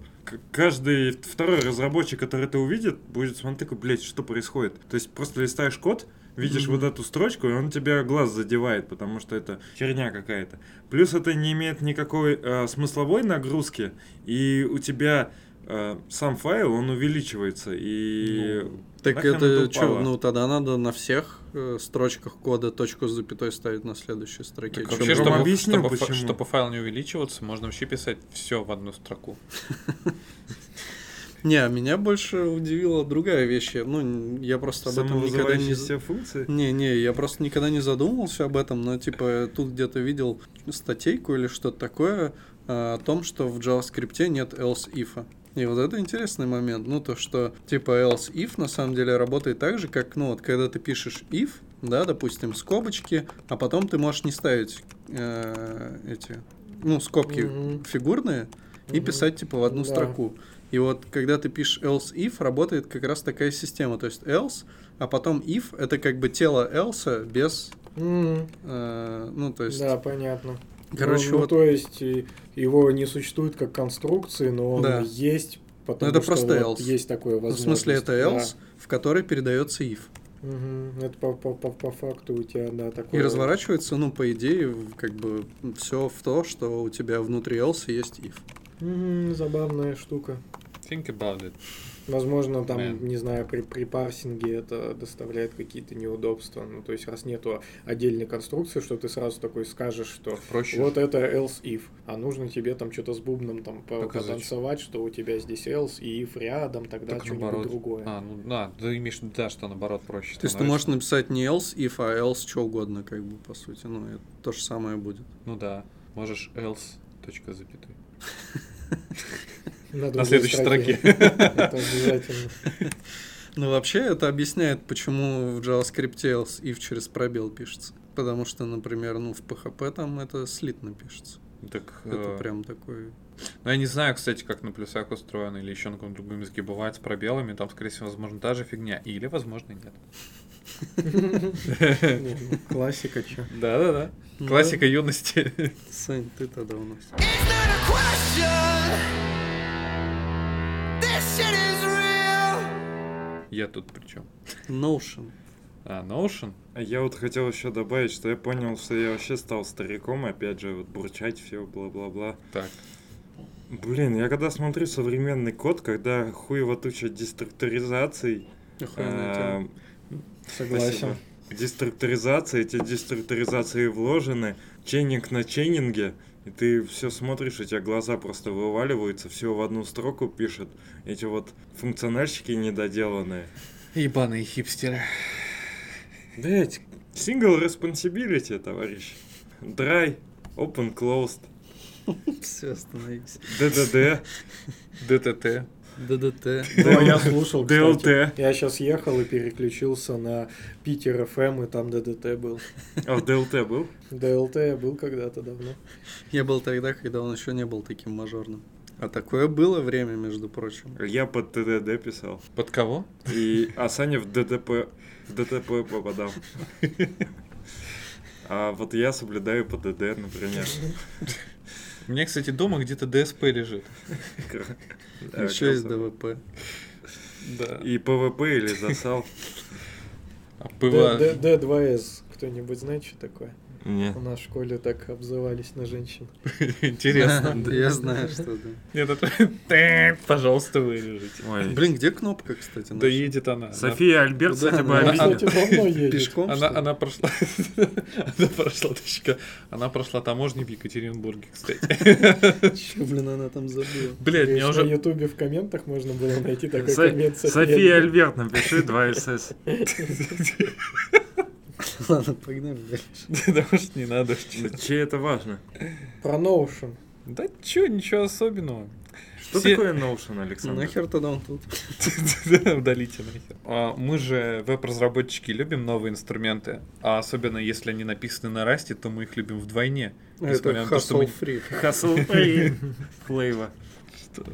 Каждый второй разработчик, который это увидит, будет смотреть такой, блядь, что происходит. То есть просто листаешь код, видишь вот эту строчку, и он тебя глаз задевает, потому что это херня какая-то. Плюс это не имеет никакой э, смысловой нагрузки, и у тебя э, сам файл, он увеличивается, и... Так нахрен это что, ну тогда надо на всех э, строчках кода точку с запятой ставить на следующей строке. Так вообще, чтобы, объясню, чтобы, почему. чтобы файл не увеличиваться, можно вообще писать все в одну строку. Не, меня больше удивила другая вещь. Ну, я просто об этом никогда не... Функции? Не, не, я просто никогда не задумывался об этом, но типа тут где-то видел статейку или что-то такое а, о том, что в JavaScript нет else if. И вот это интересный момент. Ну, то, что типа else if на самом деле работает так же, как, ну, вот когда ты пишешь if, да, допустим, скобочки, а потом ты можешь не ставить э, эти, ну, скобки Мгм. фигурные и Мгм. писать типа в одну Да. строку. И вот когда ты пишешь else if, работает как раз такая система. То есть else, а потом if это как бы тело else без, М, э, ну то есть, Да, понятно. короче, Ну, ну, вот то есть и- его не существует как конструкции, но он Да. есть, потому это что просто вот else. есть такое ну, в возможность. смысле это да. else, в которой передается if. Мгм. Это по, по, по, по факту у тебя, да, такое. И разворачивается, ну по идее, как бы все в то, что у тебя внутри else есть if. Мгм, забавная штука. Think about it. Возможно, там, Man. не знаю, при, при парсинге это доставляет какие-то неудобства. Ну, то есть, раз нету отдельной конструкции, что ты сразу такой скажешь, что Проще. вот это else if, а нужно тебе там что-то с бубном там по- Так зачем? потанцевать, что у тебя здесь else и if рядом, тогда Так что-нибудь наоборот. другое. А, ну да, ты имеешь в виду, да, что наоборот проще. То есть ты можешь написать не else, if, а else что угодно, как бы, по сути. Ну, это то же самое будет. Ну да, можешь else, точка запятой. На, На следующей строке. Это обязательно. Ну, вообще, это объясняет, почему в JavaScript else if через пробел пишется. Потому что, например, ну, в PHP там это слитно пишется. Так, Это э, прям такой... Ну, я не знаю, кстати, как на плюсах устроено или еще на каком-то другом языке бывает с пробелами. Там, скорее всего, возможно, та же фигня. Или, возможно, нет. Классика, чё. Да-да-да. Ну Классика юности. Сань, ты тогда у нас. Я тут при чем? Notion. А, Notion? А Я вот хотел еще добавить, что я понял, что я вообще стал стариком, опять же, вот бурчать все, бла-бла-бла. Так. Блин, я когда смотрю современный код, когда хуево туча деструктуризаций, эм, Согласен. Спасибо. Деструктуризация, эти деструктуризации вложены, чейнинг на чейнинге, и ты все смотришь, у тебя глаза просто вываливаются, все в одну строку пишет. Эти вот функциональщики недоделанные. Ебаные хипстеры. Блять, single responsibility, товарищ. Dry, open closed, Все, остановись. DDD, ДТТ. ДДТ. Ну, а я слушал, кстати. DLT. Я сейчас ехал и переключился на Питер ФМ, и там ДДТ был. А, DLT был? ДЛТ я был когда-то давно. Я был тогда, когда он еще не был таким мажорным. А такое было время, между прочим. Я под ТДД писал. Под кого? И, а Саня в ДТП, в ДТП попадал. А вот я соблюдаю ПДД, например. У меня, кстати, дома где-то ДСП лежит. Еще есть. ДВП. Да. И ПВП или засал. А Д- ПВА... Д- Д2С. Кто-нибудь знает, что такое? Нет. У нас в школе так обзывались на женщин. Интересно. Я знаю, что да. Нет, это... Пожалуйста, вырежите. Блин, где кнопка, кстати? Да едет она. София Альберт, кстати, бы обидела. Пешком, Она, прошла, она прошла, точка, она прошла таможню в Екатеринбурге, кстати. Чё, блин, она там забыла? Блядь, Видишь, мне На уже... ютубе в комментах можно было найти такой коммент. София Альберт, напиши 2 СС. Ладно, погнали дальше. Да может не надо. Чей это важно? Про Notion. Да чё, ничего особенного. Что Все- такое Notion, Александр? Нахер тогда он тут? Удалите нахер. А, Мы же, веб-разработчики, любим новые инструменты, а особенно если они написаны на расте, то мы их любим вдвойне. Это Несмотря на то, что hustle free. Hustle free flavor. Что?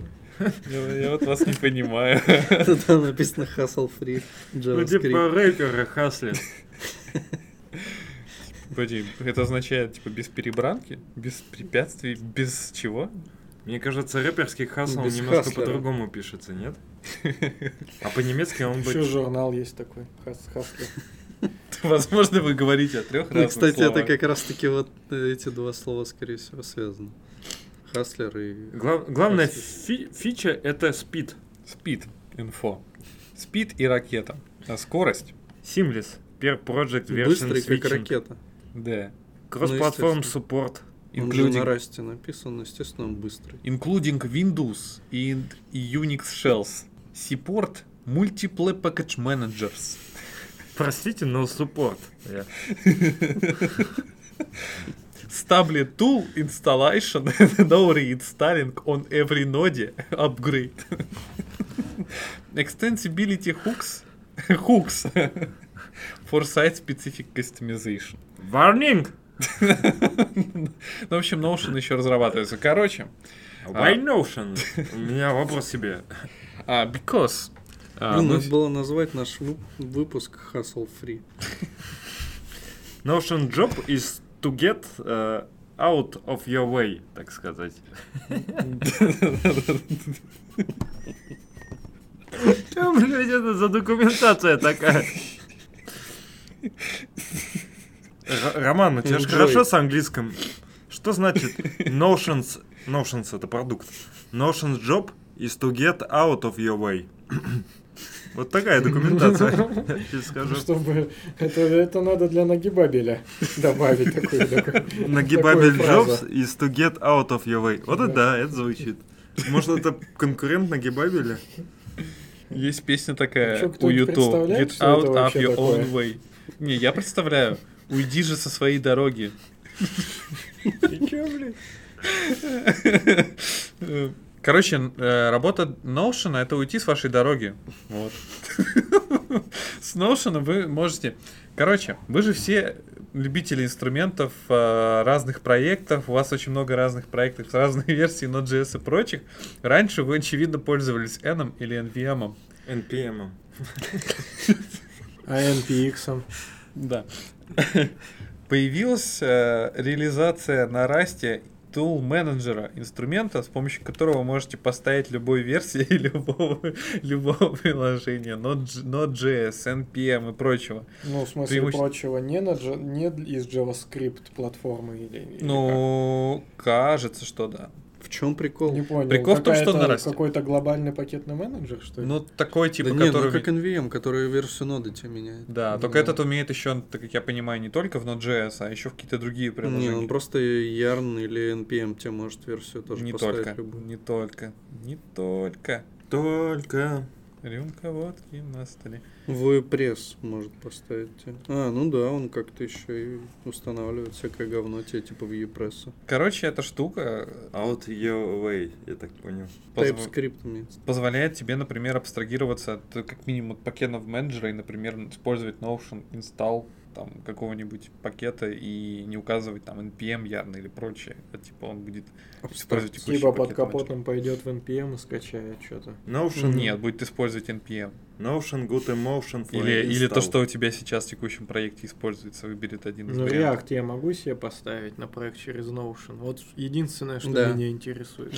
Я, вот вас не понимаю. Тогда написано hustle free Ну, типа рэперы хаслят. Погоди, это означает, типа, без перебранки, без препятствий, без чего? Мне кажется, рэперский хасл Без немножко хаслера. по-другому пишется, нет? А по-немецки он Еще бы... журнал есть такой. Хас- Хаслер. Возможно, вы говорите о трех Ну, разных кстати, словах. это как раз таки вот эти два слова, скорее всего, связаны. Хаслер и... Глав- Главная фи- фича — это спид. Спид, инфо. Спид и ракета. А скорость? Seamless. Per Project Version Быстрый, как Switching. ракета. Да. Кросс-платформ Ну, support. Он же на Including, расте написан, естественно, он быстрый. including Windows and Unix shells. Support multiple package managers. Простите, но support. Я- Stable tool installation, no reinstalling on every node, upgrade. Extensibility hooks, hooks for site-specific customization. Warning! Ну, в общем, Notion еще разрабатывается. Короче, Why Notion? У меня вопрос себе. а, because... а, Блин, мы надо было назвать наш вып- выпуск Hustle Free. Notion job is to get uh, out of your way, так сказать. Что, блядь, это за документация такая? Роман, у тебя же хорошо с английским. Что значит Notions? Notions это продукт. Notions job is to get out of your way. Вот такая документация, я тебе скажу. Чтобы это, это надо для нагибабеля добавить такую. Нагибабель фразу. is to get out of your way. Вот это да, это звучит. Может, это конкурент Нагибабеля? Есть песня такая Чё, у YouTube. Get out of your own way. Не, я представляю. Уйди же со своей дороги. И чё, блин? Короче, э, работа Notion это уйти с вашей дороги. Вот. С Notion вы можете. Короче, вы же все любители инструментов, э, разных проектов, у вас очень много разных проектов с разных версий Node.js и прочих. Раньше вы, очевидно, пользовались N или NVM. NPM. А NPX? Да. Появилась э, реализация на расте tool менеджера инструмента, с помощью которого вы можете поставить любой версии любого, любого приложения, Node- Node.js, NPM и прочего. Ну, в смысле Преимуще- прочего, не, на, не из JavaScript платформы или... или Ну, кажется, что да. В чем прикол? Не понял. Прикол в том, что какая-то- на расте. Какой-то глобальный пакетный менеджер, что ли? Ну, такой типа, да не, который... ну как NVM, который версию ноды тебе меняет. Да, Ну только да. этот умеет еще, так как я понимаю, не только в Node.js, а еще в какие-то другие Не, приложения. он просто Yarn или NPM тебе может версию тоже не поставить только, любую. не только, не только. Только Рюмка водки на столе. В пресс может поставить. А, ну да, он как-то еще и устанавливает всякое говно тебе, типа в ePress. Короче, эта штука out your way, я так понял. позв- TypeScript имеется. позволяет тебе, например, абстрагироваться от э, как минимум от пакетов менеджера и, например, использовать Notion install там какого-нибудь пакета и не указывать там npm ярно или прочее. А, типа он будет использовать текущий Типа под пакет капотом пойдет в NPM и скачает что-то. Notion. Нет, будет использовать npm. Notion good emotion Или, или то, что у тебя сейчас в текущем проекте используется, выберет один из Ну. React я могу себе поставить на проект через Notion. Вот единственное, что Да. меня интересует.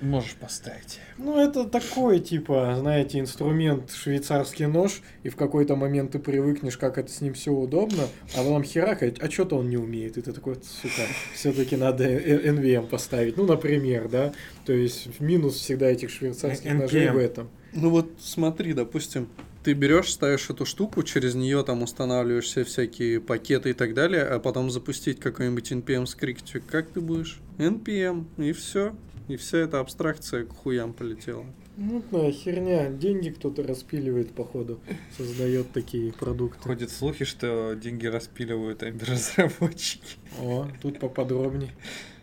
Можешь поставить. Ну, это такой, типа, знаете, инструмент швейцарский нож, и в какой-то момент ты привыкнешь, как это с ним все удобно, а потом херакать, а что-то он не умеет. И ты такой, сука, все-таки надо NVM поставить. Ну, например, да. То есть в минус всегда этих швейцарских NPM. ножей в этом. Ну вот смотри, допустим, ты берешь, ставишь эту штуку, через нее там устанавливаешь все всякие пакеты и так далее, а потом запустить какой-нибудь npm скриптик, как ты будешь? npm, и все. И вся эта абстракция к хуям полетела. Мутная херня. Деньги кто-то распиливает, походу. Создает такие продукты. Ходят слухи, что деньги распиливают разработчики. О, тут поподробнее.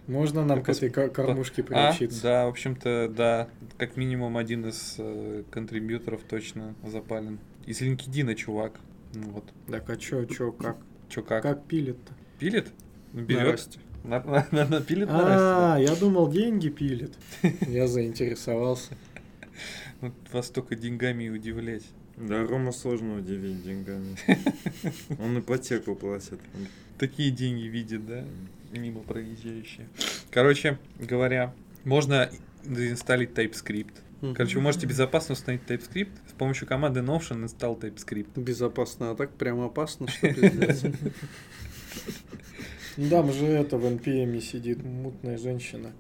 Можно нам к этой ко- кормушке А, приобщиться? да, в общем-то, да. Как минимум один из э, контрибьюторов точно запален. Из LinkedIn, чувак. Ну вот. Так а чё, чё, как? Чё, как? Как пилит-то? Пилит? Ну, Берет? расте. На- на- на- на А, я думал, деньги пилит. Я заинтересовался. Вот вас только деньгами и удивлять. Да, Рома сложно удивить деньгами. Он ипотеку платит. Такие деньги видит, да? Мимо проезжающие. Короче говоря, можно заинсталлить TypeScript. Короче, вы можете безопасно установить TypeScript с помощью команды Notion install TypeScript. Безопасно, а так прям опасно, что пиздец. Ну Там же это в NPM сидит мутная женщина.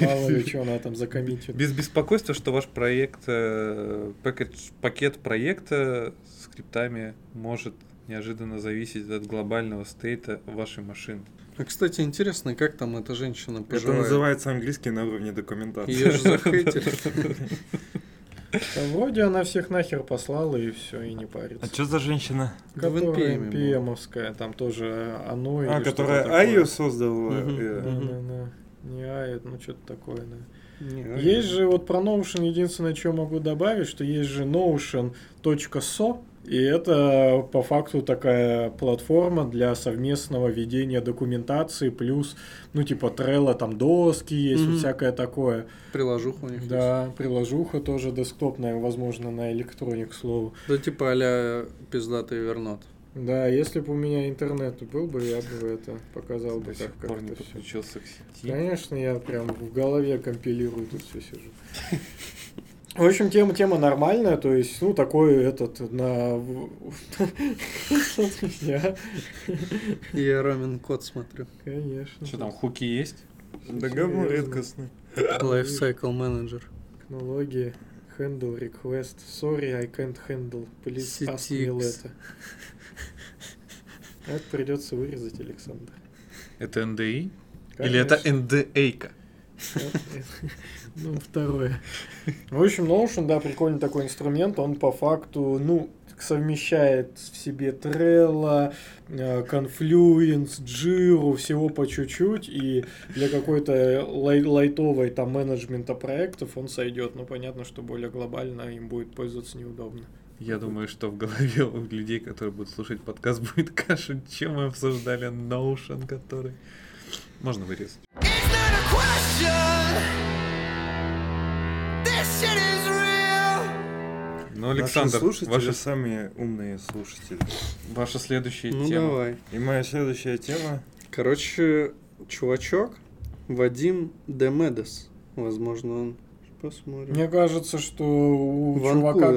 Мало ли, что она там закоммитит. Без беспокойства, что ваш проект, э, пакет, пакет проекта с скриптами может неожиданно зависеть от глобального стейта вашей машины. А, кстати, интересно, как там эта женщина Это поживает? называется английский на уровне документации. Ее же захейтили. Да вроде она всех нахер послала и все, и не А парится. что за женщина? Которая. NPM-овская, там тоже оно А, которая. Айю создала. Мгм. э, Да, да, да. Не ает, ну что-то такое, да. Есть же вот про Notion единственное, что могу добавить, что есть же Notion.so, и это по факту такая платформа для совместного ведения документации, плюс, ну, типа Trello, там доски есть, Мгм. всякое такое. Приложуха у них есть. Да, приложуха тоже десктопная, возможно, на электроник, к слову. Да типа а-ля пиздатый вернот. Да, если бы у меня интернет был бы, я бы это показал бы, как, как это сети. Конечно, я прям в голове компилирую тут все сижу. В общем, тема, тема нормальная, то есть, ну, такой этот на... Я, Я Ромин код смотрю. конечно. Что там, хуки есть? Да говно редкостный. Lifecycle менеджер. Технологии. Handle request. Sorry, I can't handle. Please ask me CTX. later. Это придется вырезать, Александр. Это NDI? Или это Конечно. Ну, второе. В общем, Notion, да, прикольный такой инструмент. Он по факту, ну, совмещает в себе Trello, э, Confluence, Jira, всего по чуть-чуть. И для какой-то лай- лайтовой там менеджмента проектов он сойдет. Но понятно, что более глобально им будет пользоваться неудобно. Я думаю, что в голове у людей, которые будут слушать подкаст, будет каша, чем мы обсуждали Notion, который... Можно вырезать. Ну, Наши Александр, слушатели ваша, самые умные слушатели. ваша следующая Ну тема. давай. И моя следующая тема. Короче, чувачок Вадим Демедес. Возможно, он... Посмотрим. Мне кажется, что у Ванкувер.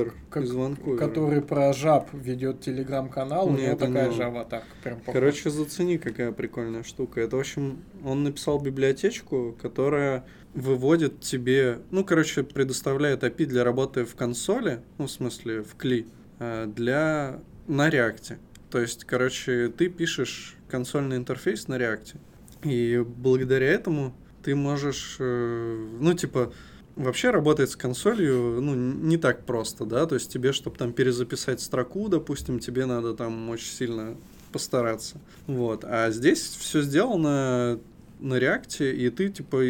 чувака, как- из Ванкувера. который про жаб ведет телеграм-канал, у Не, него такая не же аватарка. Прям похожа. Короче, зацени, какая прикольная штука. Это, в общем, он написал библиотечку, которая выводит тебе, ну, короче, предоставляет API для работы в консоли, ну, в смысле, в кли, э, для на реакте. То есть, короче, ты пишешь консольный интерфейс на реакте, и благодаря этому ты можешь, э, ну, типа, вообще работает с консолью, ну, не так просто, да, то есть тебе, чтобы там перезаписать строку, допустим, тебе надо там очень сильно постараться, вот, а здесь все сделано на реакте, и ты, типа,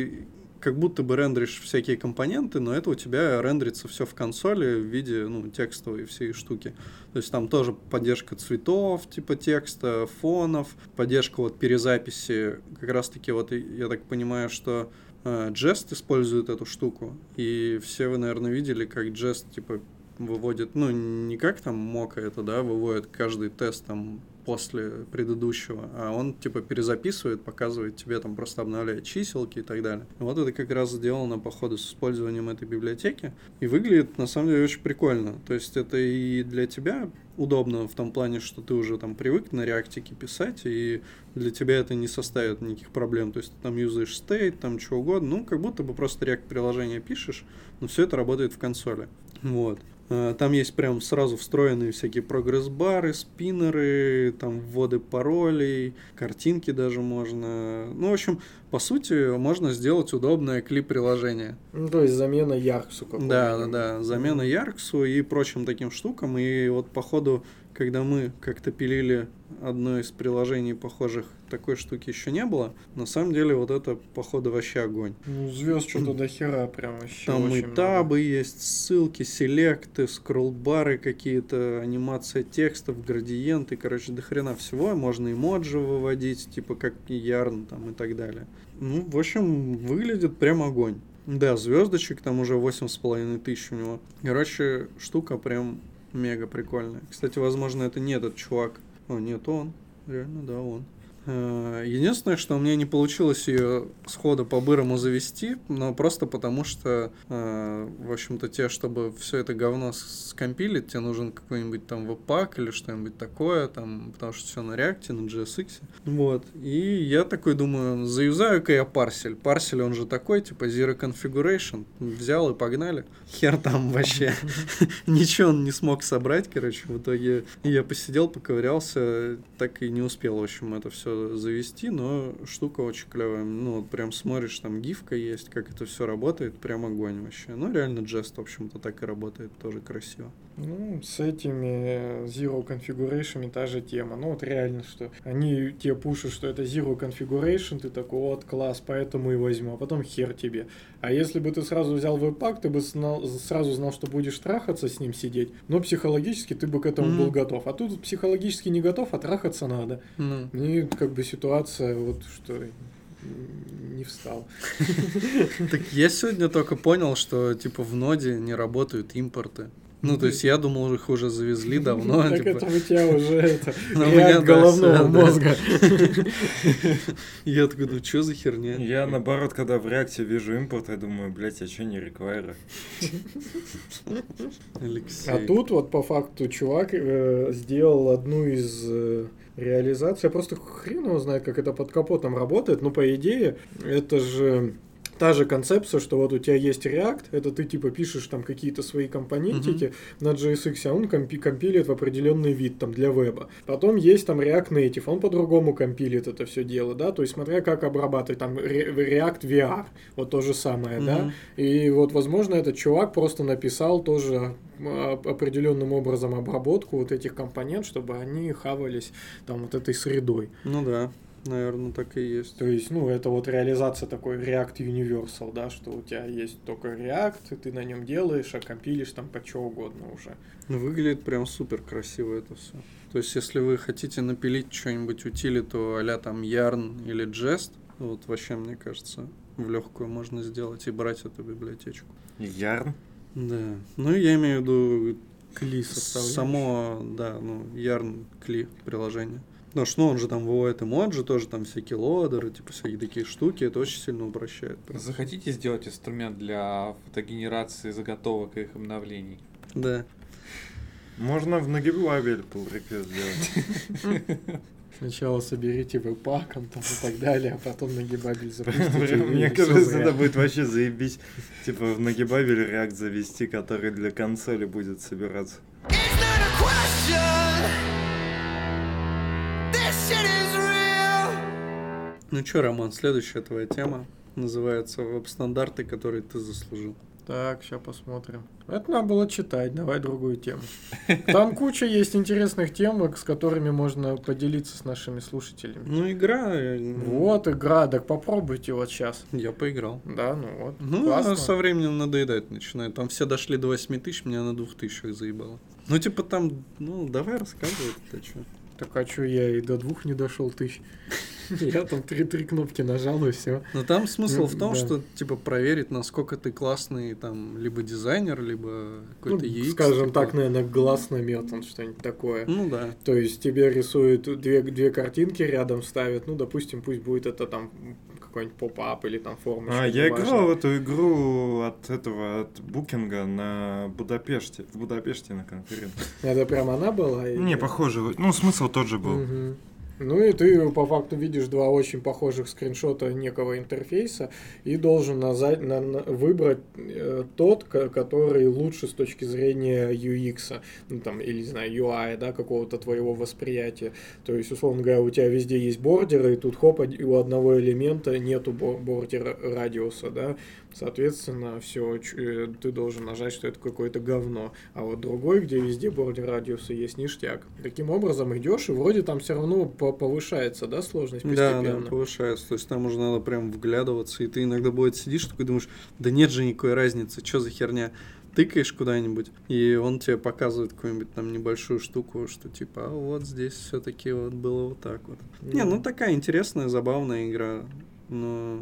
как будто бы рендеришь всякие компоненты, но это у тебя рендерится все в консоли в виде, ну, текстовой всей штуки. То есть там тоже поддержка цветов, типа текста, фонов, поддержка вот перезаписи. Как раз таки вот я так понимаю, что Jest использует эту штуку. И все вы, наверное, видели, как Jest, типа, выводит, ну, не как там Мока это, да, выводит каждый тест там после предыдущего, а он типа перезаписывает, показывает тебе там просто обновляет чиселки и так далее. Вот это как раз сделано по ходу с использованием этой библиотеки и выглядит на самом деле очень прикольно. То есть это и для тебя удобно в том плане, что ты уже там привык на реактике писать, и для тебя это не составит никаких проблем. То есть ты там юзаешь стейт, там что угодно, ну, как будто бы просто реакт приложение пишешь, но все это работает в консоли. Вот. А, Там есть прям сразу встроенные всякие прогресс-бары, спиннеры, там вводы паролей, картинки даже можно. Ну, в общем, по сути, можно сделать удобное клип-приложение. Ну, то есть замена Ярксу какого-нибудь. Да, да, да. Замена Ярксу и прочим таким штукам. И вот по ходу, когда мы как-то пилили одно из приложений похожих, такой штуки еще не было. На самом деле вот это, походу, вообще огонь. Ну, звезд что-то до хера прям вообще Там и очень много. табы есть, ссылки, селекты, скроллбары какие-то, анимация текстов, градиенты, короче, до хрена всего. Можно эмоджи выводить, типа как Ярн там и так далее. Ну, в общем, выглядит прям огонь. Да, звездочек там уже восемь с половиной тысяч у него. Короче, штука прям мега прикольная. Кстати, возможно, это не этот чувак. О, нет, он. Реально, да, он. Э, Единственное, что у меня не получилось ее сходу по-бырому завести, но просто потому что, э, в общем-то, те, чтобы все это говно скомпилить, тебе нужен какой-нибудь там веб-пак или что-нибудь такое, там, потому что все на реакте, на JSX. Вот. И я такой думаю, заюзаю-ка я парсель. Парсель, он же такой, типа Zero Configuration. Взял и погнали. Хер там вообще. Ничего он не смог собрать, короче. В итоге я посидел, поковырялся, так и не успел, в общем, это все завести, но штука очень клевая. Ну, вот прям смотришь, там гифка есть, как это все работает, прям огонь вообще. Ну, реально Jest, в общем-то, так и работает, тоже красиво. Ну, с этими Zero Configuration та же тема. Ну, вот реально, что они тебе пушат, что это Zero Configuration, ты такой, вот, класс, поэтому и возьму, а потом хер тебе. А если бы ты сразу взял веб-пак, ты бы знал- сразу знал, что будешь трахаться с ним сидеть, но психологически ты бы к этому Мгм. был готов. А тут психологически не готов, а трахаться надо. Ну, И как бы ситуация, вот что не встал. Так я сегодня только понял, что типа в ноде не работают импорты. Ну, то есть я думал, их уже завезли давно. Так типа. это у тебя уже это Ну, у меня, головного да. мозга. Я такой, ну что за херня? Я наоборот, когда в реакте вижу импорт, я думаю, блять, а что не реквайры? Алексей. А тут вот по факту чувак э, сделал одну из э, реализаций. Я просто хрен его знает, как это под капотом работает. Но по идее это же та же концепция, что вот у тебя есть React, это ты типа пишешь там какие-то свои компонентики на JSX, а он компи- компилит в определенный вид там для веба. Потом есть там React Native, он по-другому компилит это все дело, да, то есть смотря как обрабатывать там Re- React VR, вот то же самое, да, Мгм. и вот возможно этот чувак просто написал тоже а, определенным образом обработку вот этих компонент, чтобы они хавались там вот этой средой. Ну да, наверное, так и есть. То есть, ну, это вот реализация такой React Universal, да, что у тебя есть только React, и ты на нем делаешь, а компилишь там под что угодно уже. Ну, Выглядит прям супер красиво это все. То есть, если вы хотите напилить что-нибудь утилиту а там Yarn или Jest, вот вообще, мне кажется, в легкую можно сделать и брать эту библиотечку. Ярн. Да. Ну, я имею в виду Кли составляешь. само, да, ну, Yarn Кли приложение. Потому что, ну, он же там выводит эмоджи, тоже там всякие лодеры, типа всякие такие штуки, это очень сильно упрощает. прям. Захотите сделать инструмент для фотогенерации заготовок и их обновлений? Да. Можно в Nagibabel pull request сделать. Сначала соберите веб-паком там и так далее, а потом на гибабель запустите. Мне кажется, это будет вообще заебись. Типа в Nagibabel React завести, который для консоли будет собираться. It's not a question. Ну что, Роман, следующая твоя тема называется веб-стандарты, которые ты заслужил. Так, сейчас посмотрим. Это надо было читать, давай другую тему. Там куча есть интересных тем, с которыми можно поделиться с нашими слушателями. Ну, игра... э, Вот игра, так попробуйте вот сейчас. Я поиграл. Да, ну вот. Ну, классно. она со временем надоедать начинает. Там все дошли до 8 тысяч, меня на 2 тысячах заебало. Ну, типа там, ну, давай рассказывай, ты что. Так а чё, я и до двух не дошел тысяч. Я там три-три кнопки нажал и все. Но там смысл Ну, в том, да. что, типа, проверить, насколько ты классный, там, либо дизайнер, либо какой-то Ну, UX. скажем типа. так, наверное, глаз наметан, что-нибудь такое. Ну, да. То есть тебе рисуют две, две картинки рядом ставят, ну, допустим, пусть будет это там какой-нибудь поп-ап или там формочка. А, я неважно. играл в эту игру от этого, от Букинга на Будапеште. В Будапеште на конференции. Это прям она была? или- Не, похоже. Ну, смысл тот же был. Мгм. Ну и ты по факту видишь два очень похожих скриншота некого интерфейса и должен назад, на- на- выбрать э, тот, ко- который лучше с точки зрения UX, ну там, или, не знаю, UI, да, какого-то твоего восприятия. То есть, условно говоря, у тебя везде есть бордеры, и тут хоп, у одного элемента нету бо- бордера радиуса, да, соответственно, все, ты должен нажать, что это какое-то говно. А вот другой, где везде бордер радиуса есть ништяк. Таким образом идешь, и вроде там все равно по- повышается, да, сложность Да, постепенно. да, повышается. То есть там уже надо прям вглядываться, и ты иногда будет сидишь такой думаешь, да нет же никакой разницы, что за херня. Тыкаешь куда-нибудь, и он тебе показывает какую-нибудь там небольшую штуку, что типа, а вот здесь все-таки вот было вот так вот. Не, ну такая интересная, забавная игра, но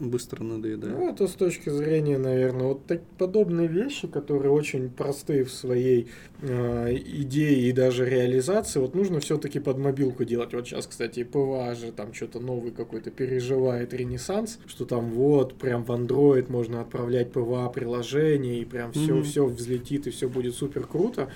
быстро надоедает. Ну, это с точки зрения, наверное, вот так, подобные вещи, которые очень простые в своей э, идее и даже реализации, вот нужно все-таки под мобилку делать. Вот сейчас, кстати, PWA же там что-то новый какой-то переживает ренессанс, что там вот прям в Android можно отправлять PWA приложение и прям все, Мгм. все взлетит и все будет супер круто.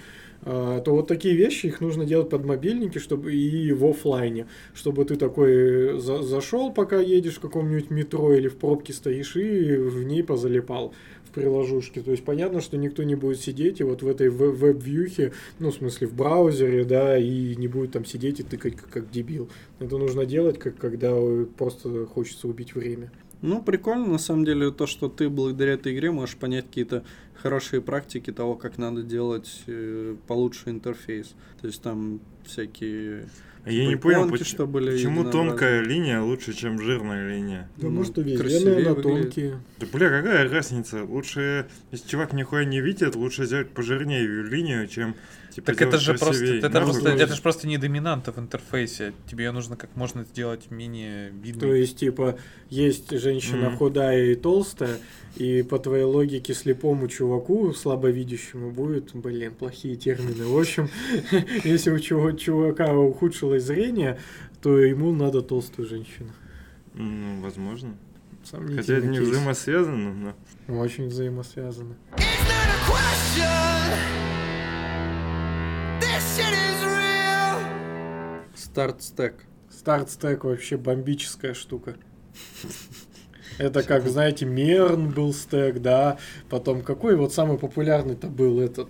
А, то вот такие вещи их нужно делать под мобильники, чтобы и в оффлайне, чтобы ты такой за- зашел, пока едешь в каком-нибудь метро или в пробке стоишь и в ней позалипал в приложушке. То есть понятно, что никто не будет сидеть и вот в этой веб- веб-вьюхе, ну в смысле в браузере, да, и не будет там сидеть и тыкать как, как дебил. Это нужно делать, как когда э, просто хочется убить время. Ну, прикольно, на самом деле, то, что ты благодаря этой игре можешь понять какие-то хорошие практики того, как надо делать э, получше интерфейс. То есть там всякие... А Я не понял, поч- что были почему тонкая линия лучше, чем жирная линия. Да Ну, может красивее выглядит. тонкие. Да бля, какая разница? Лучше, если чувак нихуя не видит, лучше сделать пожирнее линию, чем типа Так это же просто, это, Нахуй просто, это же просто не доминанта в интерфейсе. Тебе ее нужно как можно сделать менее видной. То есть, типа, есть женщина Мгм. худая и толстая, и по твоей логике слепому чуваку, слабовидящему, будет, блин, плохие термины. В общем, если у чува- чувака ухудшилось зрение, то ему надо толстую женщину. Ну, возможно. Хотя это не взаимосвязано, но... Очень взаимосвязаны. It's not a question. This shit is real. Старт стек. Старт стек вообще бомбическая штука. Это как, знаете, Мерн был стек, да. Потом какой вот самый популярный-то был этот,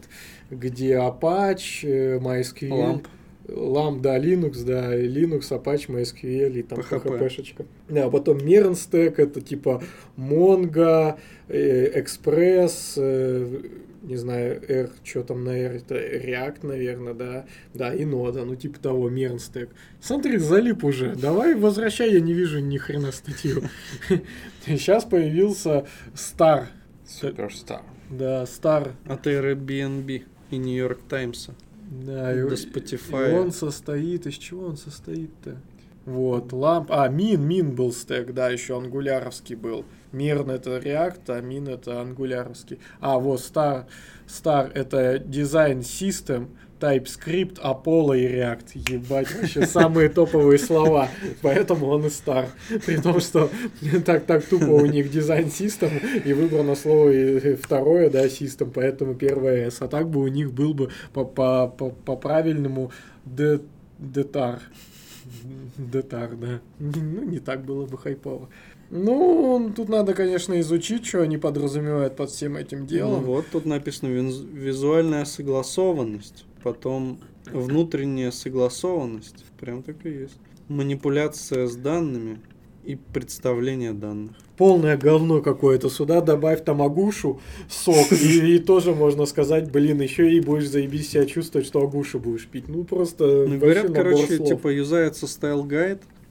где Apache, э, MySQL. Lamp. Lamp, да, Linux, да, и Linux, Apache, MySQL и там PHP. PHP-шечка. Да, потом Mern стек, это типа Mongo, э, Express, э, не знаю, R, что там на R, это React, наверное, да, да, и нода, ну типа того, Mern стек. Смотри, залип уже, давай возвращай, я не вижу ни хрена статью. Сейчас появился Star, Суперстар. да, Star, От Airbnb и New York Times. Да, и, До и Spotify. он состоит, из чего он состоит-то? Вот, ламп, а, мин, мин был стек, да, еще ангуляровский был. Мирн это React, а мин это ангуляровский. А, вот, Star, Star это дизайн System, TypeScript, Apollo и React. Ебать, вообще самые топовые слова. Поэтому он и Star. При том, что так, так тупо у них дизайн System и выбрано слово и второе, да, System, поэтому первое S. А так бы у них был бы по, по, по, по правильному де, детар. Детар, да. Ну, не так было бы хайпово. Ну, тут надо, конечно, изучить, что они подразумевают под всем этим Ну делом. вот тут написано визуальная согласованность, потом внутренняя согласованность, прям так и есть. Манипуляция с данными и представление данных. Полное говно какое-то. Сюда добавь там агушу, сок, и, и тоже можно сказать, блин, еще и будешь заебись себя чувствовать, что агушу будешь пить. Ну, просто Ну, говорят, короче, слов. типа юзается э,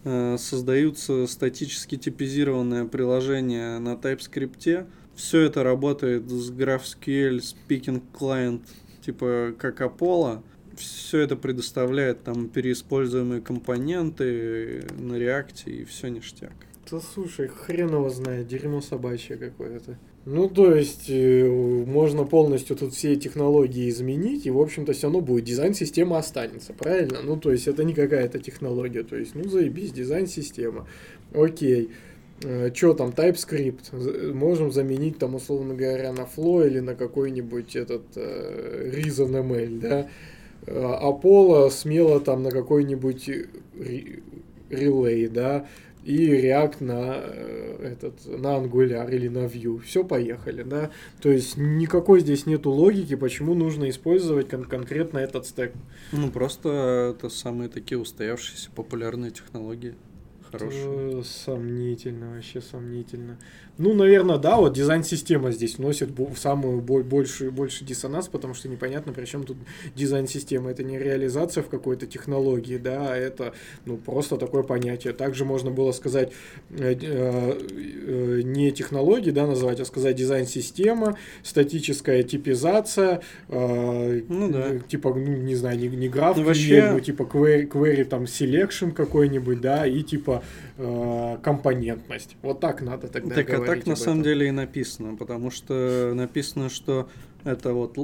создаются статически типизированное приложение на TypeScript. Все это работает с GraphQL, Speaking Client, типа как Apollo. Все это предоставляет там переиспользуемые компоненты на React и все ништяк. Да слушай, хрен его знает, дерьмо собачье какое-то. Ну, то есть, э, можно полностью тут все технологии изменить, и, в общем-то, все равно будет дизайн-система останется, правильно? Ну, то есть, это не какая-то технология, то есть, ну, заебись, дизайн-система. Окей. Что там, TypeScript? Можем заменить там, условно говоря, на Flow или на какой-нибудь этот э, ReasonML, да? Э, Apollo смело там на какой-нибудь Relay, да? И React на э, этот на Angular или на Vue. Все, поехали, да. То есть никакой здесь нету логики, почему нужно использовать кон- конкретно этот стек. Ну, просто это самые такие устоявшиеся популярные технологии. Хорошие. Э, Сомнительно, вообще сомнительно. Ну, наверное, да, вот дизайн-система здесь вносит в самую бо- большую, больше диссонанс, потому что непонятно, при чем тут дизайн-система. Это не реализация в какой-то технологии, да, а это ну, просто такое понятие. Также можно было сказать э, э, э, не технологии, да, называть, а сказать дизайн-система, статическая типизация, э, Ну да. э, типа, ну, не знаю, не, не граф, Ну, вообще- типа query, query там selection какой-нибудь, да, и типа э, компонентность. Вот так надо тогда Так, говорить так на самом деле и написано, потому что написано, что это вот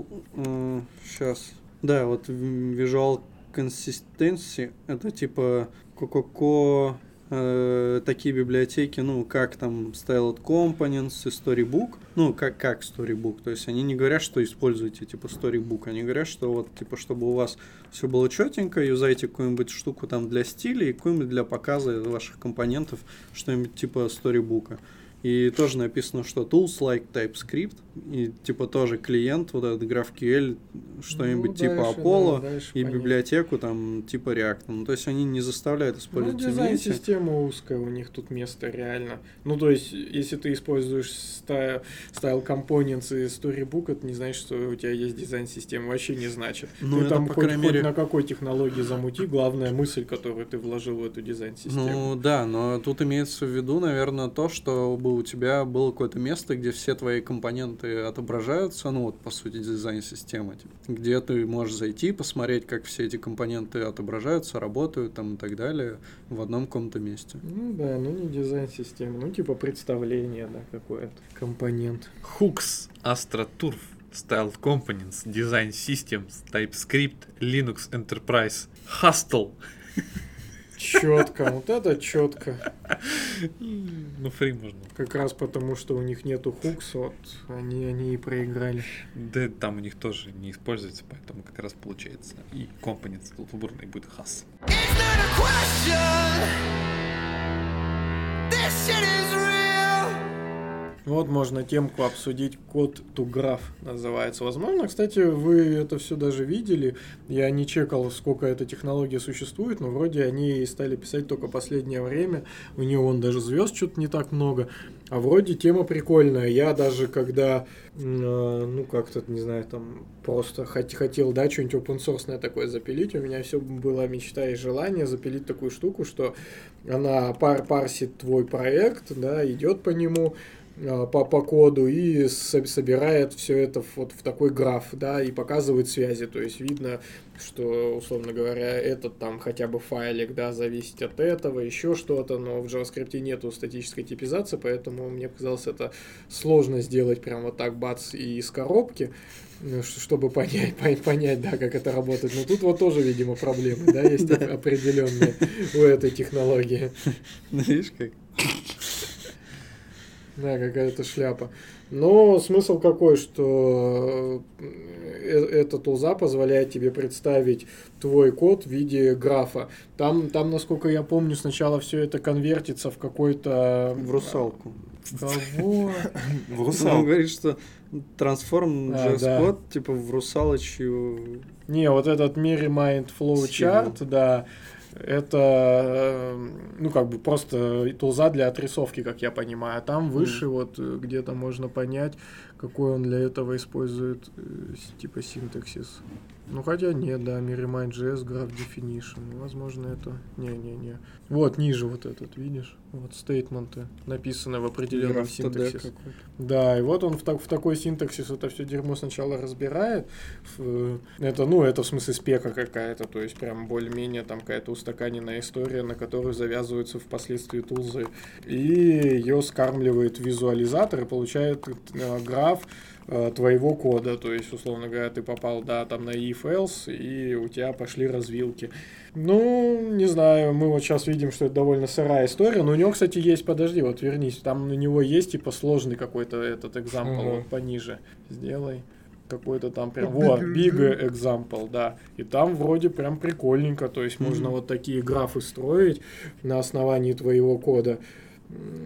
сейчас, да, вот Visual Consistency, это типа Cococo, э, такие библиотеки, ну, как там Styled Components и Storybook, ну, как, как Storybook, то есть они не говорят, что используйте, типа, Storybook, они говорят, что вот, типа, чтобы у вас все было четенько, юзайте какую-нибудь штуку там для стиля и какую-нибудь для показа ваших компонентов, что-нибудь типа Storybook. И тоже написано, что tools like TypeScript, и типа тоже клиент, вот этот GraphQL, что-нибудь Ну, типа дальше, Apollo, да, дальше и понятно. библиотеку там типа React. Ну, то есть они не заставляют Ну, использовать имейте. дизайн-система узкая, у них тут место реально. Ну, то есть, если ты используешь style, style components и storybook, это не значит, что у тебя есть дизайн-система. Вообще не значит. Ну, ты это, там по хоть, крайней хоть мере- на какой технологии замути, главная мысль, которую ты вложил в эту дизайн-систему. Ну да, но тут имеется в виду, наверное, то, чтобы у тебя было какое-то место, где все твои компоненты отображаются, ну вот по сути дизайн-системы, типа, где ты можешь зайти, посмотреть, как все эти компоненты отображаются, работают там и так далее в одном каком-то месте. Ну да, ну не дизайн-система, ну типа представление, да, какое-то. Компонент. Hooks, Astra Turf, Style Components, Design Systems, TypeScript, Linux Enterprise, Hustle. Четко, вот это четко. Ну, фри можно. Как раз потому, что у них нету хукс, вот они, они и проиграли. Да там у них тоже не используется, поэтому как раз получается. И тут выбранный будет question. This shit is real. Вот можно темку обсудить. Код Graph называется. Возможно, кстати, вы это все даже видели. Я не чекал, сколько эта технология существует, но вроде они стали писать только последнее время. У нее он даже звезд что-то не так много. А вроде тема прикольная. Я даже когда, э, ну как-то, не знаю, там просто хот- хотел, да, что-нибудь open source такое запилить, у меня все была мечта и желание запилить такую штуку, что она пар парсит твой проект, да, идет по нему, по, по коду и со- собирает все это вот в такой граф, да, и показывает связи. То есть видно, что, условно говоря, этот там хотя бы файлик, да, зависит от этого, еще что-то, но в JavaScript нету статической типизации, поэтому мне показалось это сложно сделать прям вот так, бац, и из коробки, ш- чтобы понять, пон- понять, да, как это работает. Но тут вот тоже, видимо, проблемы, да, есть определенные у этой технологии. Видишь, как? Да, какая-то шляпа. Но смысл какой, что э, эта тулза позволяет тебе представить твой код в виде графа. Там, там, насколько я помню, сначала все это конвертится в какой-то... В русалку. Кого? В Он русал. говорит, что трансформ А, JS да. код типа в русалочью. Не, вот этот Miri Mind Flow Chart, да, это, э, ну, как бы просто тулза для отрисовки, как я понимаю. А там выше вот э, где-то можно понять, какой он для этого использует, э, типа, синтаксис. Ну, хотя нет, да, MiriMind.js, Graph Definition. Возможно, это... Не-не-не. Вот, ниже вот этот, видишь? Вот стейтменты написаны в определенном синтаксисе. Да, и вот он в, так, в такой синтаксис это все дерьмо сначала разбирает. Это, ну, это в смысле спека какая-то, то есть прям более-менее там какая-то устаканенная история, на которую завязываются впоследствии тулзы. И ее скармливает визуализатор и получает э, граф твоего кода. То есть, условно говоря, ты попал, да, там на if else, и у тебя пошли развилки. Ну, не знаю, мы вот сейчас видим, что это довольно сырая история, но у него, кстати, есть, подожди, вот вернись, там у него есть, типа, сложный какой-то этот экзампл, Ага. вот пониже сделай. Какой-то там прям, вот, big example, да. И там вроде прям прикольненько, то есть можно вот такие графы строить на основании твоего кода.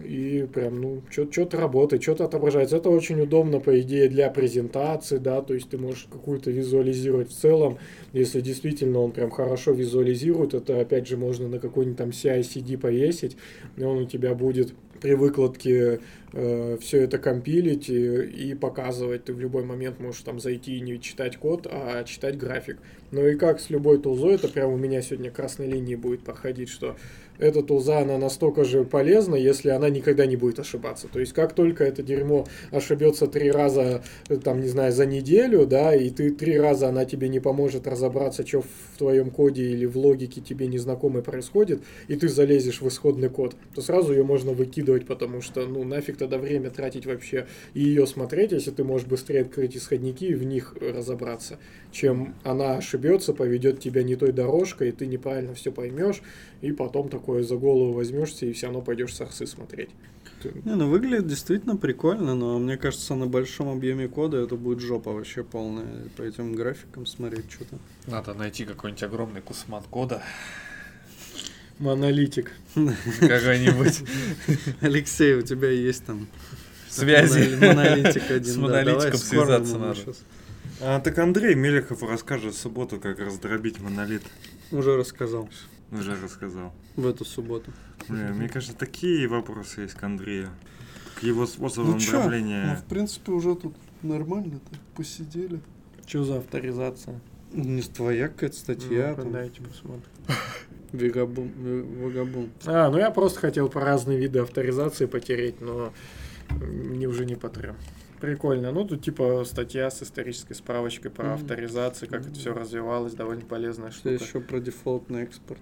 И прям, ну, что-то работает, что-то отображается. Это очень удобно, по идее, для презентации, да, то есть ты можешь какую-то визуализировать в целом. Если действительно он прям хорошо визуализирует, это, опять же, можно на какой-нибудь там CI-CD повесить, и он у тебя будет при выкладке все это компилить и, и показывать. Ты в любой момент можешь там зайти и не читать код, а читать график. Ну и как с любой тулзой, это прям у меня сегодня красной линии будет проходить, что эта тулза, она настолько же полезна, если она никогда не будет ошибаться. То есть, как только это дерьмо ошибется три раза, э, там, не знаю, за неделю, да, и ты три раза она тебе не поможет разобраться, что в твоем коде или в логике тебе незнакомое происходит, и ты залезешь в исходный код, то сразу ее можно выкидывать, потому что, ну, нафиг тогда время тратить вообще и ее смотреть, если ты можешь быстрее открыть исходники и в них разобраться, чем она ошибется, поведет тебя не той дорожкой, и ты неправильно все поймешь, и потом такое за голову возьмешься и все равно пойдешь сорсы смотреть. Не, ну выглядит действительно прикольно, но мне кажется, на большом объеме кода это будет жопа вообще полная. По этим графикам смотреть что-то. Надо найти какой-нибудь огромный кусман кода. Монолитик. Какой-нибудь. Алексей, у тебя есть там Связи. моно- монолитик один. С монолитиком связаться надо. А, так Андрей Мелехов расскажет в субботу, как раздробить монолит. Уже рассказал Уже рассказал. в эту субботу. Бля, мне кажется, такие вопросы есть к Андрею. К его способам Ну чё? дробления. в принципе, уже тут нормально так посидели. Что за авторизация? Не твоя какая-то статья, там, дайте посмотрим. Вегабум, э, Вагабум. А, ну я просто хотел по разные виды авторизации потереть, но мне уже не потрем. Прикольно. Ну, тут типа статья с исторической справочкой про Мгм. авторизацию, как это все развивалось, довольно полезная Что штука. еще про дефолтный экспорт?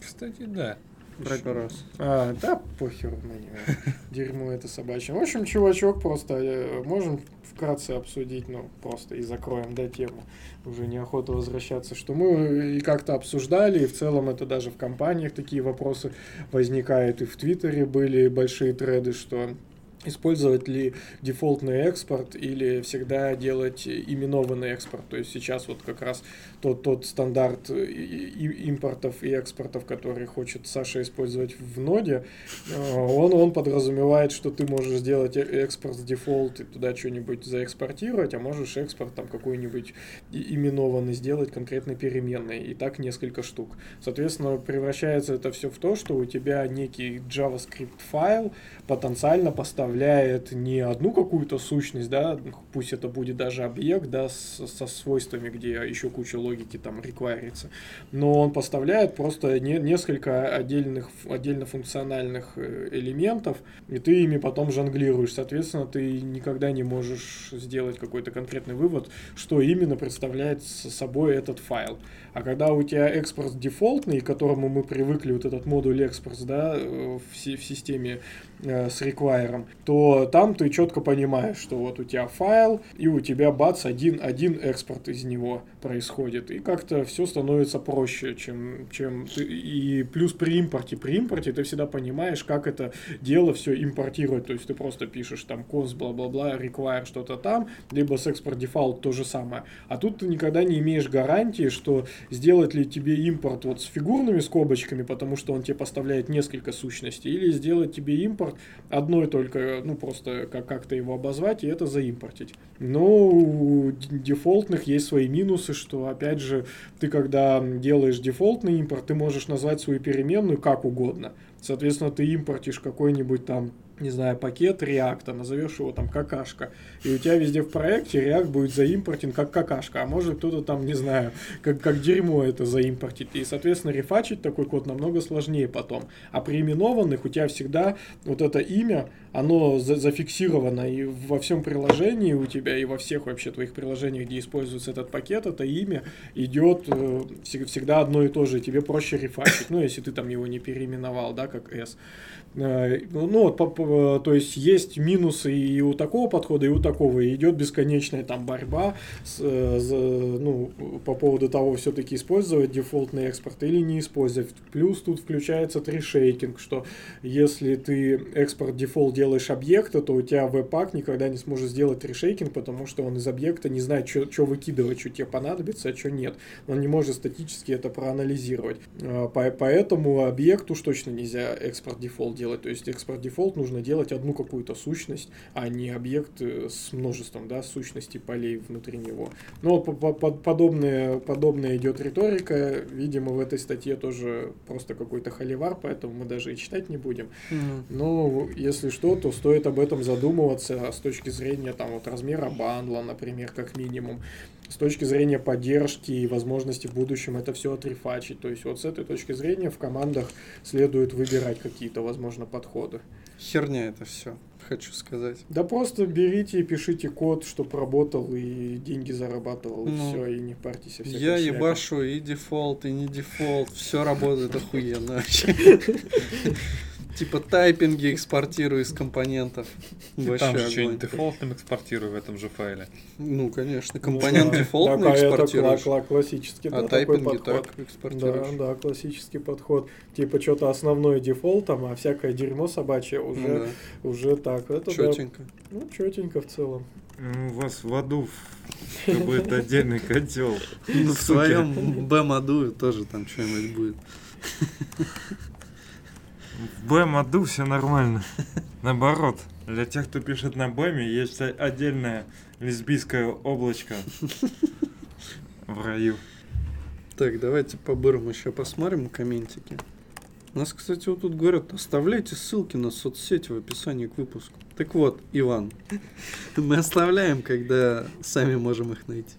Кстати, да. Раз. А, да, похеру на него. Дерьмо это собачье. В общем, чувачок, просто э, можем вкратце обсудить, ну, просто и закроем, да, тему. Уже неохота возвращаться, что мы и как-то обсуждали, и в целом это даже в компаниях такие вопросы возникают, и в Твиттере были большие треды, что использовать ли дефолтный экспорт или всегда делать именованный экспорт. То есть сейчас вот как раз тот, тот стандарт импортов и экспортов, который хочет Саша использовать в ноде, э, он, он подразумевает, что ты можешь сделать э- экспорт с дефолт и туда что-нибудь заэкспортировать, а можешь экспорт там какой-нибудь именованный сделать конкретной переменной. И так несколько штук. Соответственно, превращается это все в то, что у тебя некий JavaScript файл потенциально поставляет не одну какую-то сущность, да, пусть это будет даже объект, да, с- со свойствами, где еще куча логики там реквайрится, но он поставляет просто не- несколько отдельных, отдельно функциональных э, элементов, и ты ими потом жонглируешь. Соответственно, ты никогда не можешь сделать какой-то конкретный вывод, что именно представляет собой этот файл. А когда у тебя экспорт дефолтный, к которому мы привыкли, вот этот модуль экспорт, да, э, в, в системе э, с require, то там ты четко понимаешь, что вот у тебя файл, и у тебя бац, один, один экспорт из него происходит. И как-то все становится проще, чем, чем ты, и плюс при импорте. При импорте ты всегда понимаешь, как это дело все импортировать. То есть ты просто пишешь там const, бла-бла-бла, require что-то там, либо с экспорт дефолт то же самое. А тут ты никогда не имеешь гарантии, что сделать ли тебе импорт вот с фигурными скобочками, потому что он тебе поставляет несколько сущностей, или сделать тебе импорт одной только, ну просто как- как-то его обозвать и это заимпортить. Но у д- дефолтных есть свои минусы, что опять же ты когда делаешь дефолтный импорт, ты можешь назвать свою переменную как угодно. Соответственно, ты импортишь какой-нибудь там, не знаю, пакет реакта, назовешь его там какашка, и у тебя везде в проекте реакт будет заимпортен как какашка, а может кто-то там, не знаю, как, как дерьмо это заимпортить. И, соответственно, рефачить такой код намного сложнее потом. А при именованных у тебя всегда вот это имя, оно за- зафиксировано и во всем приложении у тебя, и во всех вообще твоих приложениях, где используется этот пакет, это имя идет э, всег- всегда одно и то же, тебе проще рефачить, ну, если ты там его не переименовал, да, как S. Э, Ну, по- то есть есть минусы и у такого подхода, и у такого. И идет бесконечная там борьба с, э, за- ну, по поводу того, все-таки использовать дефолтный экспорт или не использовать. Плюс тут включается трешейкинг, что если ты export default делаешь объекта, то у тебя webpack никогда не сможет сделать tree shaking, потому что он из объекта не знает, что выкидывать, что тебе понадобится, а что нет. Он не может статически это проанализировать. По- Поэтому объекту уж точно нельзя export default делать. То есть export default нужно делать одну какую-то сущность, а не объект э, с множеством да, сущностей полей внутри него. Ну, вот по- по- по- подобная, подобная идет риторика. Видимо, в этой статье тоже просто какой-то холивар, поэтому мы даже и читать не будем. Мгм. Ну, если что, то стоит об этом задумываться с точки зрения там вот размера бандла, например, как минимум, с точки зрения поддержки и возможности в будущем это все отрефачить. То есть вот с этой точки зрения в командах следует выбирать какие-то, возможно, подходы. Херня это все, хочу сказать. Да просто берите и пишите код, чтобы работал и деньги зарабатывал, и Ну, все, и не парьтесь. всякой Я шляпе. ебашу и дефолт, и не дефолт, все работает охуенно вообще. Типа тайпинги экспортирую из компонентов. Вообще Там же что-нибудь дефолтным экспортирую в этом же файле. Ну, конечно, компонент Да. дефолтный Так, это экспортируешь. кла- кла- классический, да, А такой тайпинги подход. так Да, экспортируешь. да, классический подход. Типа что-то основное дефолтом, а всякое дерьмо собачье Ну уже, уже так. Это да, Четенько. ну, четенько в целом. Ну, У вас в аду какой-то отдельный котел. Ну, в своем бэм-аду тоже там что-нибудь будет. В БЭМ аду все нормально. Наоборот, для тех, кто пишет на БЭМе, есть отдельное лесбийское облачко в раю. Так, давайте по бырам еще посмотрим комментики. У нас, кстати, вот тут говорят, оставляйте ссылки на соцсети в описании к выпуску. Так вот, Иван, мы оставляем, когда сами можем их найти.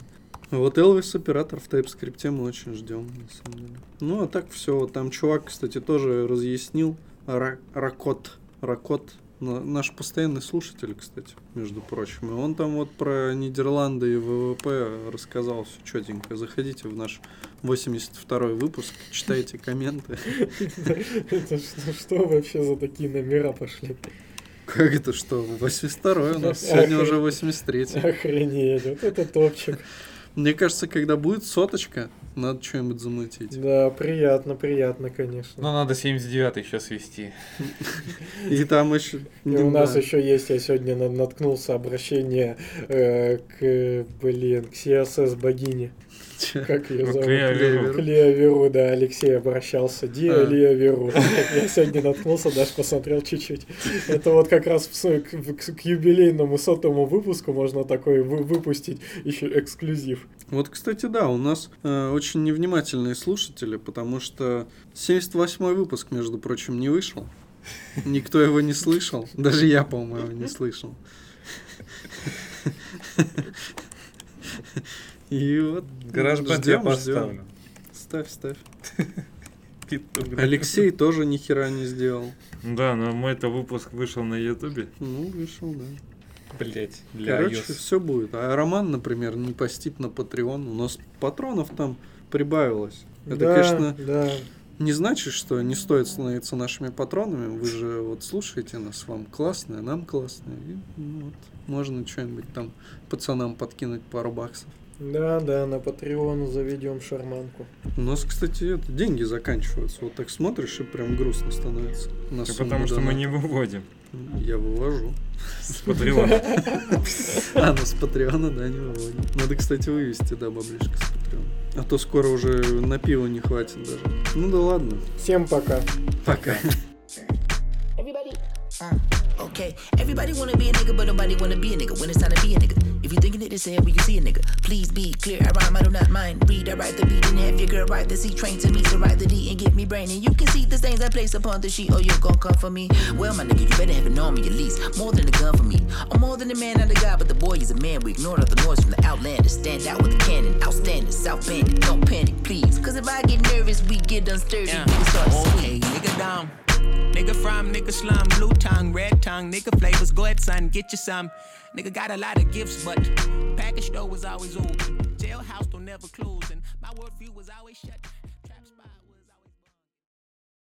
Вот Elvis оператор в TypeScript мы очень ждем, на самом деле. Ну, а так все. Там чувак, кстати, тоже разъяснил. Ра- Ракот. Ракот. на- Наш постоянный слушатель, кстати, между прочим. И он там вот про Нидерланды и ВВП рассказал все четенько. Заходите в наш 82 выпуск, читайте комменты. Это что, что вообще за такие номера пошли? Как это что? 82 у нас. Сегодня уже 83 Охренеть, вот это топчик. Мне кажется, когда будет соточка, Надо что-нибудь замутить. Да, приятно, приятно, конечно. Ну, надо 79 еще свести. И там еще... И у нас еще есть, я сегодня на- наткнулся обращение э, к, блин, к CSS богине. Как ее Ну, зовут? Клео Веру. К Лео Веру, да, Алексей обращался. Диа А. Лео Веру. Я сегодня наткнулся, даже посмотрел чуть-чуть. Это вот как раз к, юбилейному сотому выпуску можно такой вы- выпустить еще эксклюзив. Вот, кстати, да, у нас э, очень невнимательные слушатели, потому что 78-й выпуск, между прочим, не вышел. Никто его не слышал. Даже я, по-моему, не слышал. И вот Гараж ждем, ждем. поставлю. Ставь, ставь. Питер. Алексей тоже ни хера не сделал. Да, но мой-то выпуск вышел на Ютубе. Ну, вышел, да. Блять, для Короче, iOS. все будет. А Роман, например, не постит на Patreon. У нас патронов там прибавилось. Это, да, конечно, да. не значит, что не стоит становиться нашими патронами. Вы же вот слушаете нас, вам классно, нам классно. И, ну, вот, можно что-нибудь там пацанам подкинуть пару баксов. Да, да, на Patreon заведем шарманку. У нас, кстати, это, деньги заканчиваются. Вот так смотришь и прям грустно становится. На Да потому что мы не выводим Я вывожу. с Патреона. А, ну с Патреона, да, не выводим. Надо, кстати, вывести, да, баблишко с Патреона. А то скоро уже на пиво не хватит даже. Ну да ладно. Всем пока. Пока. Everybody. Okay. Everybody wanna be a nigga, but nobody wanna be a nigga when it's time to be a nigga. If you thinking it is here, we can see a nigga. Please be clear. I rhyme, I do not mind. Read, I write the beat and have your girl write the C train to me. So write the D and get me brain. And you can see the stains I place upon the sheet. Oh, you're gonna come for me? Well, my nigga, you better have an army at least. More than a gun for me. I'm more than a man, not a guy, but the boy is a man. We ignore all the noise from the outlanders. Stand out with a cannon. Outstanding. South bandit. Don't panic, please. Cause if I get nervous, we get unsturdy. Yeah. Niggas start to Okay, nigga down. Nigga from, nigga slum, blue tongue, red tongue, nigga flavors. Go ahead, son, get you some. Nigga got a lot of gifts, but package store was always open. Jailhouse don't never close, and my worldview was always shut.